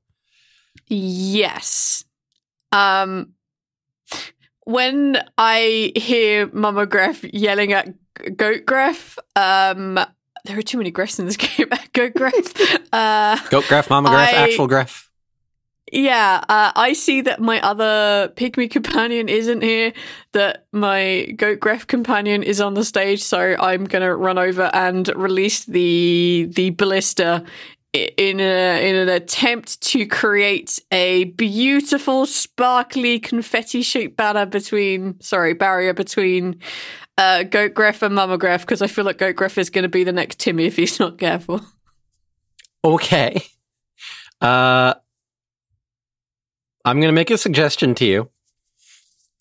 yes. Um. When I hear Mama Gref yelling at Goat Gref, um, there are too many Grefs in this game. Goat Gref. uh, Goat graph, mama graph, I- actual graph. Yeah, uh, I see that my other pygmy companion isn't here. That my goat graph companion is on the stage, so I'm gonna run over and release the the ballista in a in an attempt to create a beautiful, sparkly confetti shaped banner between sorry barrier between uh, goat graph and mama graph because I feel like goat graph is gonna be the next Timmy if he's not careful. Okay. Uh, I'm going to make a suggestion to you.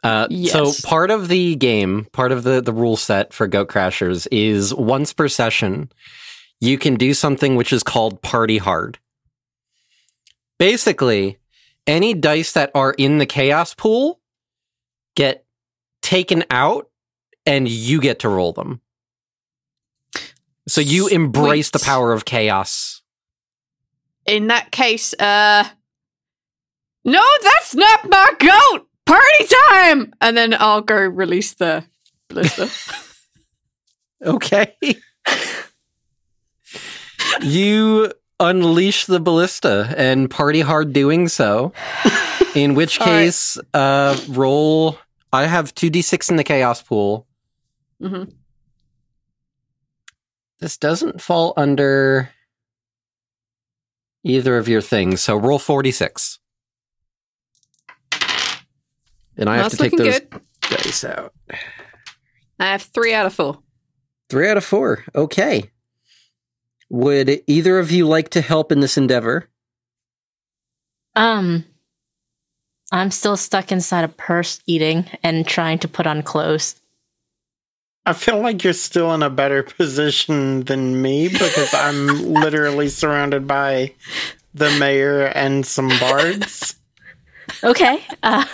Uh, So part of the game, part of the the rule set for Goat Crashers is once per session, you can do something which is called Party Hard. Basically, any dice that are in the chaos pool get taken out, and you get to roll them. So you embrace the power of chaos. in that case, uh, no, that's not my goat. Party time, and then I'll go release the ballista. Okay. you unleash the ballista and party hard doing so. In which All right. case, uh, roll. I have 2d6 in the chaos pool. hmm This doesn't fall under either of your things, so roll 46. And I have to take looking those good. dice out. I have three out of four. Three out of four. Okay. Would either of you like to help in this endeavor? Um, I'm still stuck inside a purse eating and trying to put on clothes. I feel like you're still in a better position than me because I'm literally surrounded by the mayor and some bards. Okay. Uh,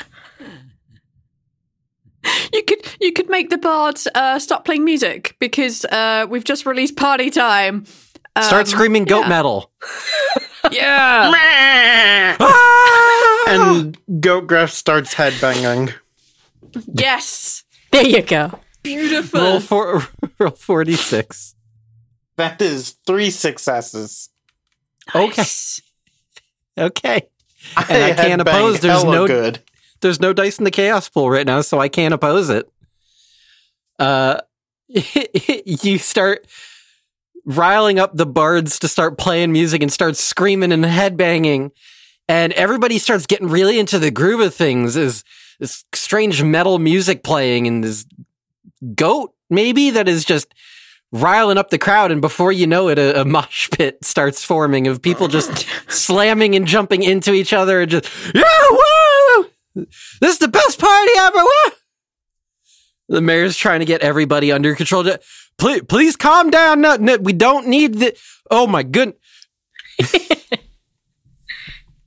You could you could make the bards uh, stop playing music because uh, we've just released party time. Start Um, screaming goat yeah. metal. Yeah. and Goat Gruff starts headbanging. yes. there you go. Beautiful. roll for roll 46. That is three successes. Okay. Nice. Okay. And I can't oppose, there's no- good. There's no dice in the chaos pool right now, so I can't oppose it. Uh you start riling up the bards to start playing music and start screaming and headbanging. And everybody starts getting really into the groove of things. Is this strange metal music playing and this goat maybe that is just riling up the crowd and before you know it a, a mosh pit starts forming of people just slamming and jumping into each other and just yeah woo this is the best party ever woo! The mayor's trying to get everybody under control. Please please calm down. No, no, we don't need the oh my goodness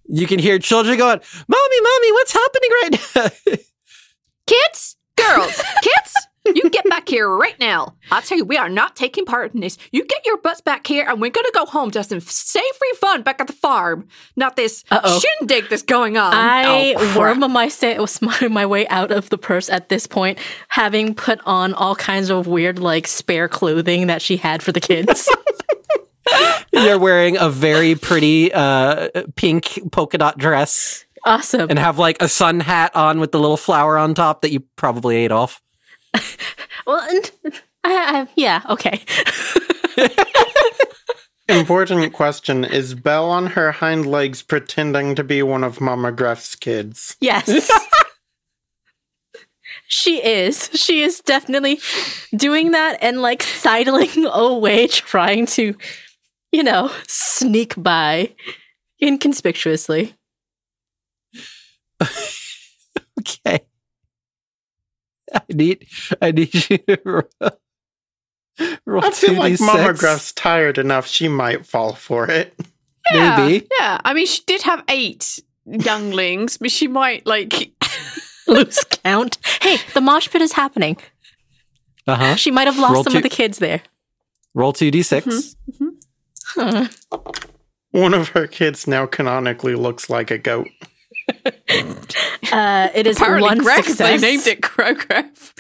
you can hear children going mommy mommy what's happening right now? Kids, girls, kids, you get back here right now. I'll tell you, we are not taking part in this. You get your butts back here, and we're gonna go home to some savory fun back at the farm. Not this Uh-oh. shindig that's going on. I Oh, crap. worm my, sa- my way out of the purse at this point, having put on all kinds of weird, like, spare clothing that she had for the kids. You're wearing a very pretty uh, pink polka dot dress awesome. and have like a sun hat on with the little flower on top that you probably ate off. well, and I, I, yeah, okay. Important question Is Belle on her hind legs pretending to be one of Mama Gruff's kids? Yes. she is. She is definitely doing that and like sidling away, trying to, you know, sneak by inconspicuously. okay. I need I need you to roll, roll I feel like 2d6. Mama Gruff's tired enough. She might fall for it. Yeah, Maybe. Yeah, I mean, she did have eight younglings, but she might like. Lose count. Hey, the mosh pit is happening. Uh-huh. She might have lost Roll some two- of the kids there. Roll 2d6. Huh. One of her kids now canonically looks like a goat. Uh, it is Apparently, one Greg, success. they named it Crowgraph.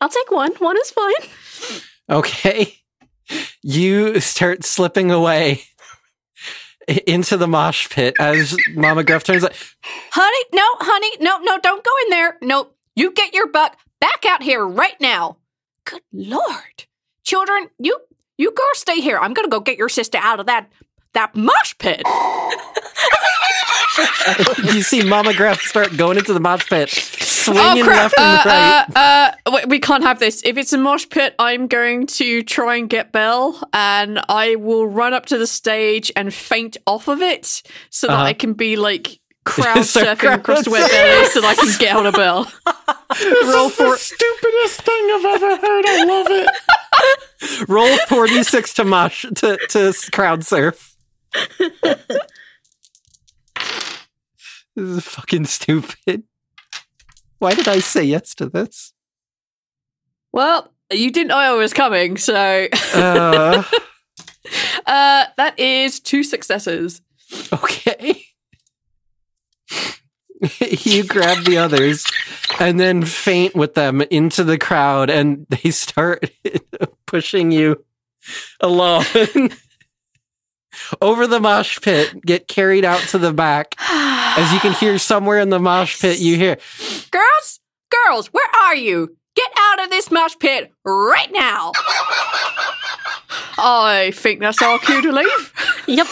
I'll take one. One is fine. Okay. You start slipping away into the mosh pit as Mama Gruff turns like, honey, no, honey, no, no, don't go in there. No, you get your buck back out here right now. Good lord, children, you you girls stay here. I'm gonna go get your sister out of that that mosh pit. you see Mama Gruff start going into the mosh pit, Oh swinging crap! left and right. Uh, uh, uh, we- can't have this. If it's a mosh pit, I'm going to try and get Belle, and I will run up to the stage and faint off of it, so that Uh-huh. I can be like crowd surfing across to where Belle is, so that I can get out of Belle. roll This is the stupidest thing I've ever heard. I love it. roll 46 to mosh to, to crowd surf. this is fucking stupid. Why did I say yes to this? Well, you didn't know I was coming, so Uh, uh, that is two successes. okay. you grab the others and then faint with them into the crowd, and they start pushing you along over the mosh pit, get carried out to the back. As you can hear somewhere in the mosh pit, you hear, Girls, girls, where are you? Get out of this mosh pit right now. I think that's our cue to leave. Yep.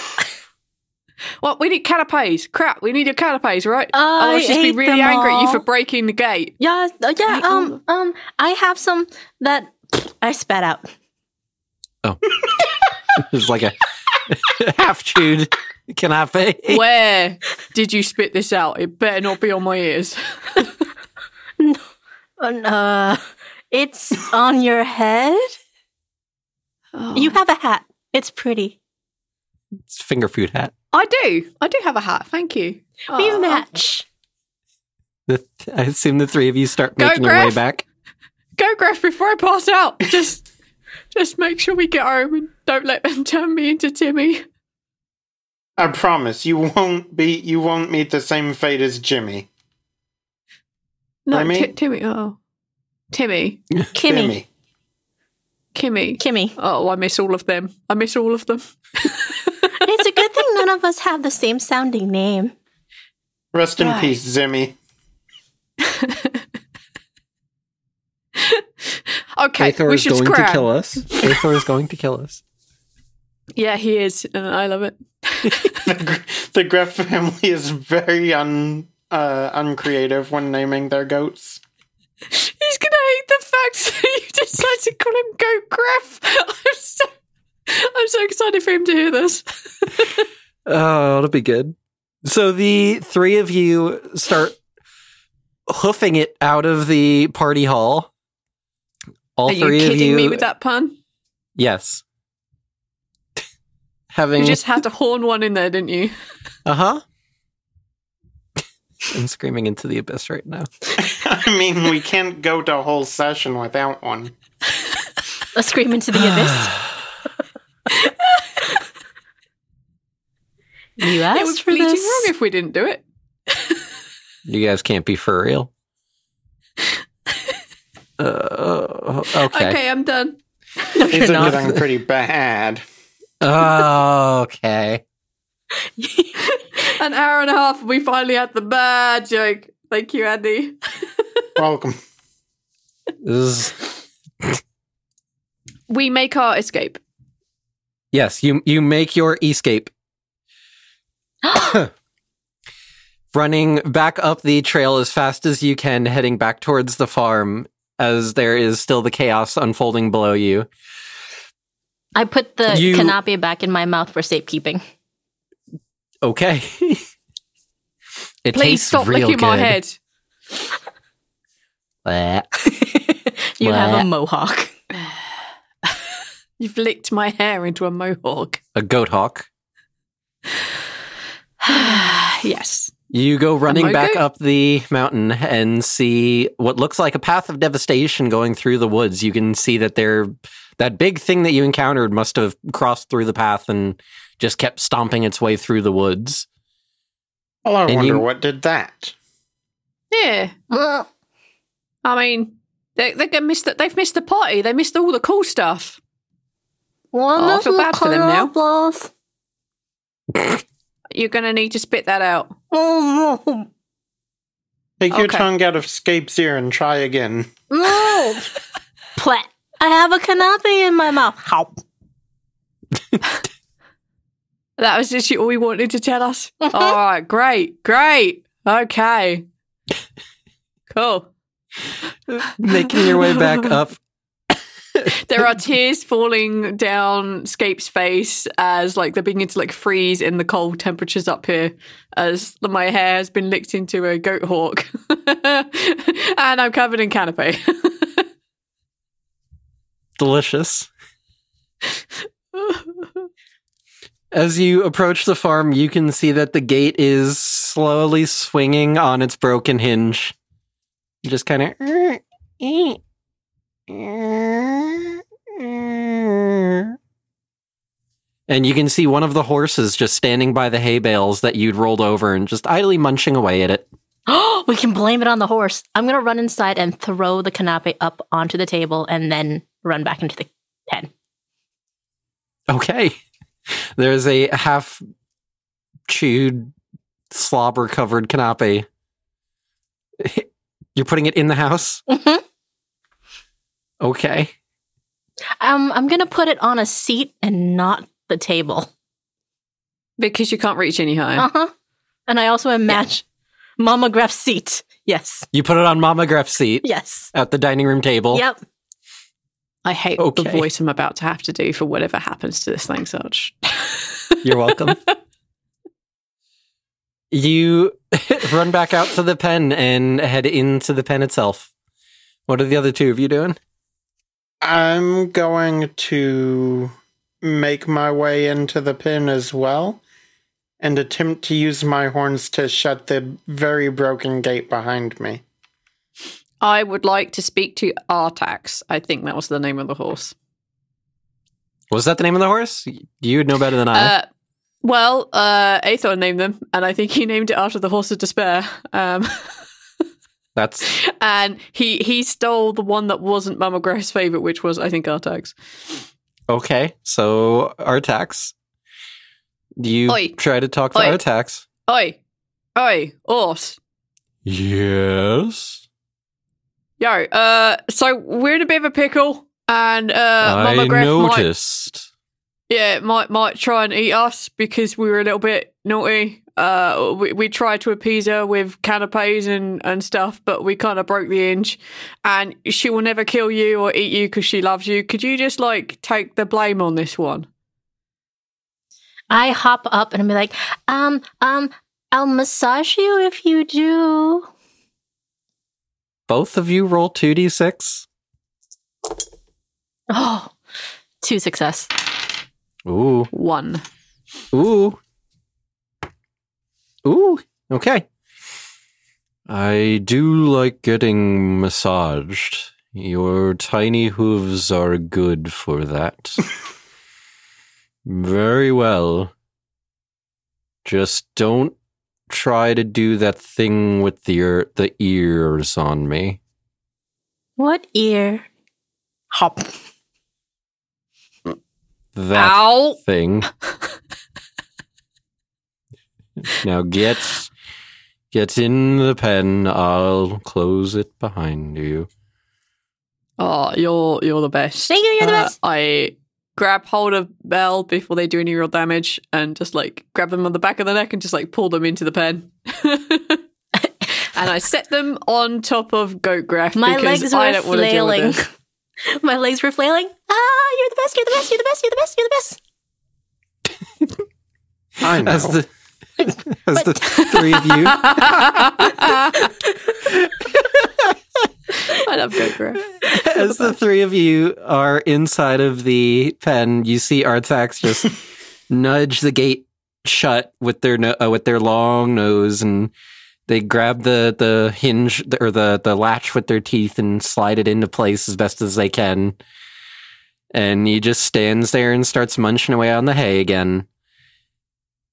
Well, we need canapes. Crap, we need your canapes, right? I I'll just be ate really them angry at you all. for breaking the gate. Yeah. uh, yeah. I- Um. Um. I have some that I spat out. Oh. It's like a half chewed canape. Where did you spit this out? It better not be on my ears. Uh, it's on your head. You have a hat. It's pretty. It's finger food hat. I do. I do have a hat. Thank you. We Oh. match. The, I assume the three of you start Go, making your way back. Go, Griff, before I pass out. Just, just make sure we get home and don't let them turn me into Timmy. I promise you won't be. You won't meet the same fate as Jimmy. No, Timmy? Ti- Timmy. Oh, Timmy. Kimmy. Jimmy. Kimmy. Kimmy. Oh, I miss all of them. I miss all of them. It's a good thing none of us have the same sounding name. Rest in Right. peace, Zimmy. Okay, Eyþór we is should going scrap. to kill us. Eyþór is going to kill us. Yeah, he is, and I love it. The, Gr- the Greff family is very un uh, uncreative when naming their goats. He's gonna hate the fact that you decided to call him Goat Graf. I'm so, I'm so excited for him to hear this. Oh, it'll be good. So the three of you start hoofing it out of the party hall. All Are you three of kidding you. me with that pun? Yes. Having. You just had to horn one in there, didn't you? Uh huh. I'm screaming into the abyss right now. I mean, we can't go to a whole session without one. A scream into the abyss. You asked it was for bleeding this. wrong if we didn't do it. You guys can't be for real. Uh, okay. Okay, I'm done. These are not. getting pretty bad. okay. An hour and a half, and we finally had the bad joke. Thank you, Andy. Welcome. We make our escape. Yes, you you make your escape. Running back up the trail as fast as you can, heading back towards the farm as there is still the chaos unfolding below you. I put the You- canapé back in my mouth for safekeeping. Okay. It Please stop licking my head. You have a mohawk. You've licked my hair into a mohawk. A goat hawk. yes. You go running I back go- up the mountain and see what looks like a path of devastation going through the woods. You can see that there, that big thing that you encountered must have crossed through the path and just kept stomping its way through the woods. Well, I And wonder you- what did that. Yeah. I mean, they they get missed. They've missed the party. They missed all the cool stuff. Oh, I feel bad for them now. You're gonna need to spit that out. Take your Okay. tongue out of Scape's ear and try again. Plat. I have a canapé in my mouth. How? That was just all you wanted to tell us. all right, great, great, okay, cool. Making your way back up. There are tears falling down Scape's face as like they're beginning to like freeze in the cold temperatures up here as my hair has been licked into a goat hawk and I'm covered in canapé. Delicious. As you approach the farm, you can see that the gate is slowly swinging on its broken hinge. Just kind of. And you can see one of the horses just standing by the hay bales that you'd rolled over and just idly munching away at it. we can blame it on the horse. I'm gonna run inside and throw the canapé up onto the table and then run back into the pen. Okay. There's a half chewed, slobber covered canapé. You're putting it in the house? Mhm. Okay. Um, I'm gonna put it on a seat and not the table. because you can't reach any higher. Uh huh. And I also imagine Mama Graf's seat. Yes. You put it on Mama Greff's seat Yes. at the dining room table. Yep. I hate Okay. the voice I'm about to have to do for whatever happens to this thing, such. You're welcome. you run back out to the pen and head into the pen itself. What are the other two of you doing? I'm going to make my way into the pin as well and attempt to use my horns to shut the very broken gate behind me. I would like to speak to Artax. I think that was the name of the horse. Was that the name of the horse? You would know better than I. Uh, well, uh, Eyþór named them, and I think he named it after the horse of despair. Um, That's and he he stole the one that wasn't Mama Greff's favorite, which was I think Artax. okay. So Artax, Do you Oi. try to talk to Oi. Artax. Oi, oi, horse. Yes. Yo, uh, so we're in a bit of a pickle, and uh, Mama I Greff might noticed. yeah, might might try and eat us because we were a little bit naughty. Uh, we, we tried to appease her with canapes and, and stuff, but we kind of broke the inch. And she will never kill you or eat you because she loves you. Could you just like take the blame on this one? I hop up and I'm like, um, um, I'll massage you if you do. Both of you roll 2d6. Oh, two success. Ooh. One. Ooh. Ooh. Okay. I do like getting massaged. Your tiny hooves are good for that. Very well. Just don't try to do that thing with the ear, the ears on me. What ear? Hop. That Ow! thing. now get get in the pen. I'll close it behind you. Oh, you're you're the best. Thank you, you're the Uh, best. I grab hold of Belle before they do any real damage, and just like grab them on the back of the neck and just like pull them into the pen. and I set them on top of Goat Graph My because legs I were don't want to deal with flailing. My legs were flailing. Ah, you're the best, you're the best, you're the best, you're the best, you're the best. I know. As the As the three of you, I love Griff. as the three of you are inside of the pen, you see Artax just nudge the gate shut with their no- uh, with their long nose, and they grab the the hinge or the the latch with their teeth and slide it into place as best as they can. And he just stands there and starts munching away on the hay again.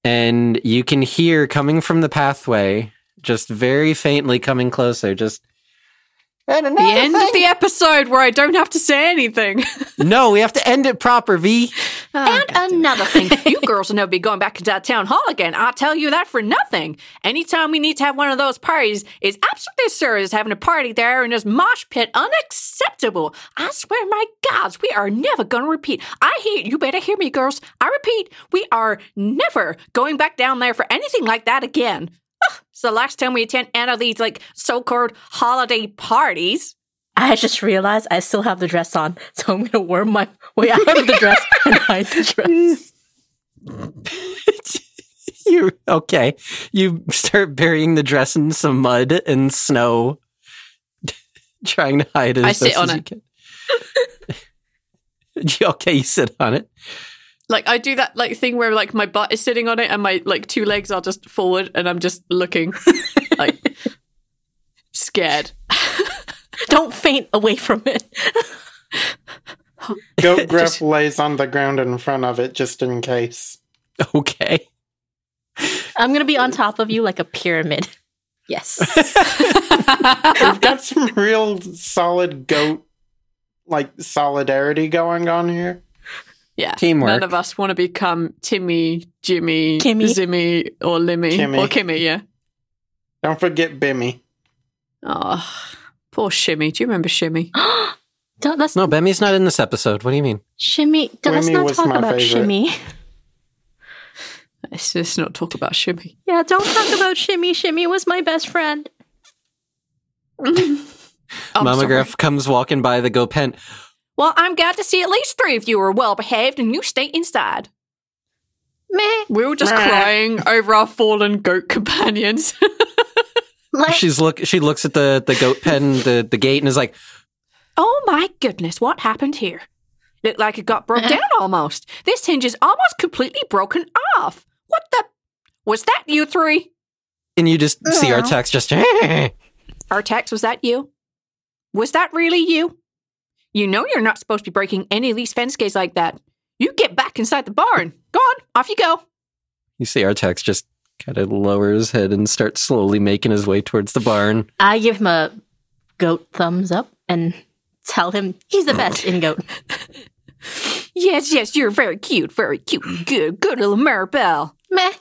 And you can hear coming from the pathway, just very faintly coming closer, just. And The end of the episode where I don't have to say anything. No, we have to end it proper, V. Oh, and another thing, you girls will never be going back to that town hall again. I'll tell you that for nothing. Anytime we need to have one of those parties, it's absolutely absurd as having a party there in this mosh pit unacceptable. I swear, my gods, we are never going to repeat. I hear you better hear me, girls. I repeat, we are never going back down there for anything like that again. Ugh, it's the last time we attend any of these like so-called holiday parties. I just realized I still have the dress on, so I'm gonna worm my way out of the dress and hide the dress. you okay? You start burying the dress in some mud and snow, trying to hide it. I as sit best on as it. You can. okay, you sit on it. Like I do that like thing where like my butt is sitting on it and my like two legs are just forward and I'm just looking like scared. Don't faint away from it. Goat Gruff lays on the ground in front of it just in case. Okay. I'm gonna be on top of you like a pyramid. Yes. We've got some real solid goat like solidarity going on here. Yeah. Teamwork. None of us want to become Timmy, Jimmy, Kimmy. Zimmy, or Limmy. Kimmy. Or Kimmy, yeah. Don't forget Bimmy. Oh, poor Shimmy. Do you remember Shimmy? Don't let's No, Bimmy's not in this episode. What do you mean? shimmy. Don't, let's Remy not was talk my about favorite. shimmy. Let's just not talk about Shimmy. Yeah, don't talk about shimmy. Shimmy was my best friend. I'm Mama sorry. Griff comes walking by the go pen. Well, I'm glad to see at least three of you are well behaved and you stay inside. Meh. We were just Meh. crying over our fallen goat companions. She's look. She looks at the the goat pen, the the gate, and is like, oh my goodness, what happened here? Looked like it got broke down almost. This hinge is almost completely broken off. What the? Was that you three? and you just see our Yeah. text just. Artax was that you? Was that really you? You know you're not supposed to be breaking any of these fence gates like that. You get back inside the barn. Go on, off you go. You see Artax just kind of lower his head and starts slowly making his way towards the barn. I give him a goat thumbs up and tell him he's the best in goat. Yes, yes, you're very cute, very cute, good, good little Maribel. Meh.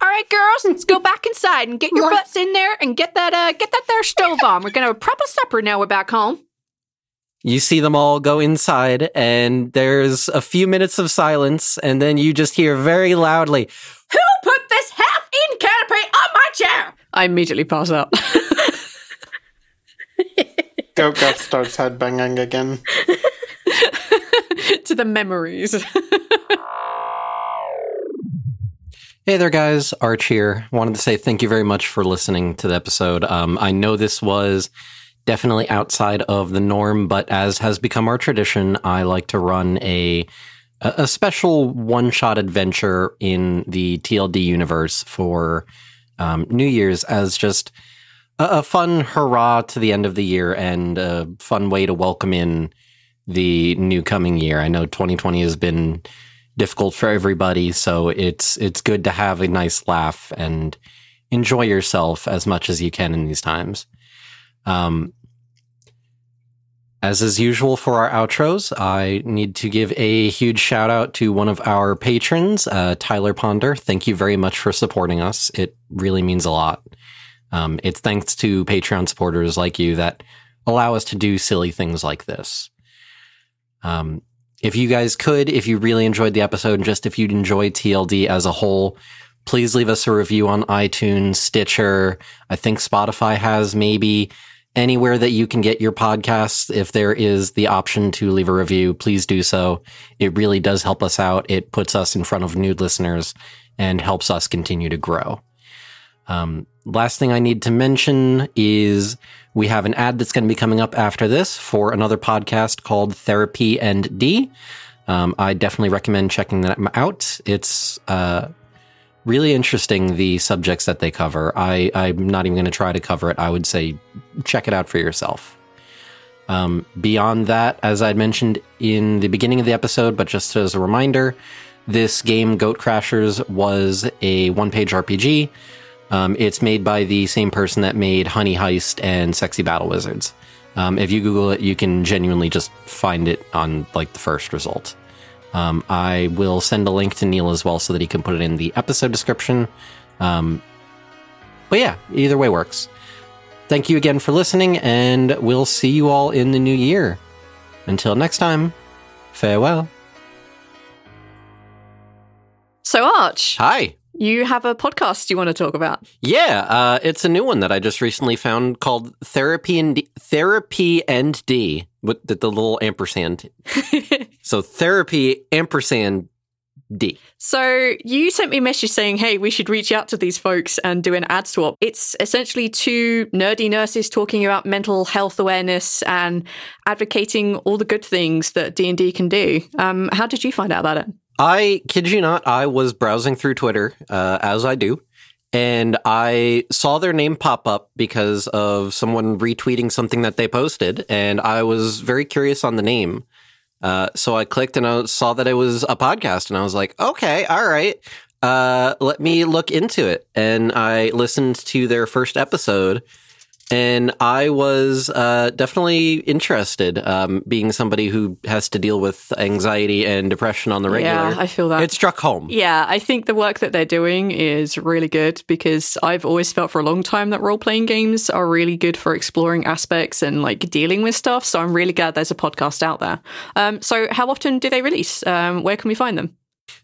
All right, girls, let's go back inside and get your butts in there and get that uh get that there stove on. We're gonna have a proper supper now we're back home. You see them all go inside, and there's a few minutes of silence, and then you just hear very loudly, Who put this half in canapé on my chair? I immediately pass out. Goat Gruff starts headbanging again. to the memories. Hey there, guys. Arch here. Wanted to say thank you very much for listening to the episode. Um, I know this was definitely outside of the norm, but as has become our tradition, I like to run a a special one shot adventure in the TLD universe for um, New Year's as just a, a fun hurrah to the end of the year and a fun way to welcome in the new coming year. I know 2020 has been difficult for everybody, so it's it's good to have a nice laugh and enjoy yourself as much as you can in these times. Um, as is usual for our outros, I need to give a huge shout out to one of our patrons, uh, Tyler Ponder. Thank you very much for supporting us. It really means a lot. Um, it's thanks to Patreon supporters like you that allow us to do silly things like this. Um, if you guys could, if you really enjoyed the episode, and just if you'd enjoy TLD as a whole, please leave us a review on iTunes, Stitcher. I think Spotify has maybe anywhere that you can get your podcasts. If there is the option to leave a review, please do so. It really does help us out. It puts us in front of new listeners and helps us continue to grow. Um, last thing I need to mention is we have an ad that's going to be coming up after this for another podcast called Therapy and D. Um, I definitely recommend checking that out. It's uh, really interesting the subjects that they cover. I, I'm not even going to try to cover it. I would say check it out for yourself. Um, beyond that, as I'd mentioned in the beginning of the episode, but just as a reminder, this game, Goat Crashers, was a one page RPG. Um, it's made by the same person that made Honey Heist and Sexy Battle Wizards. Um, if you Google it, you can genuinely just find it on like the first result. Um, I will send a link to Neil as well so that he can put it in the episode description. Um, but yeah, either way works. Thank you again for listening, and we'll see you all in the new year. Until next time, farewell. So, Arch, Hi. You have a podcast you want to talk about. Yeah, uh, it's a new one that I just recently found called Therapy and D- Therapy and D with the, the little ampersand. so Therapy ampersand D. So you sent me a message saying, "Hey, we should reach out to these folks and do an ad swap." It's essentially two nerdy nurses talking about mental health awareness and advocating all the good things that D and D can do. Um, how did you find out about it? I kid you not, I was browsing through Twitter, uh, as I do, and I saw their name pop up because of someone retweeting something that they posted, and I was very curious on the name. Uh, so I clicked and I saw that it was a podcast, and I was like, okay, all right, uh, let me look into it. And I listened to their first episode, and I was uh, definitely interested, um, being somebody who has to deal with anxiety and depression on the regular. Yeah, I feel that. It struck home. Yeah, I think the work that they're doing is really good because I've always felt for a long time that role playing games are really good for exploring aspects and like dealing with stuff. So I'm really glad there's a podcast out there. Um, so, how often do they release? Um, where can we find them?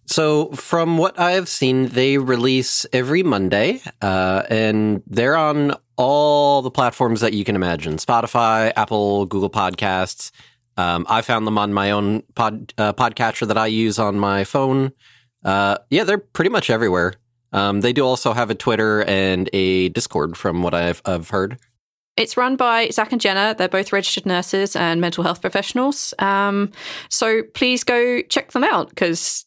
So, from what I've seen, they release every Monday, uh, and they're on all the platforms that you can imagine Spotify, Apple, Google Podcasts. Um, I found them on my own pod, uh, podcatcher that I use on my phone. Uh, yeah, they're pretty much everywhere. Um, they do also have a Twitter and a Discord, from what I've, I've heard. It's run by Zach and Jenna. They're both registered nurses and mental health professionals. Um, so please go check them out because,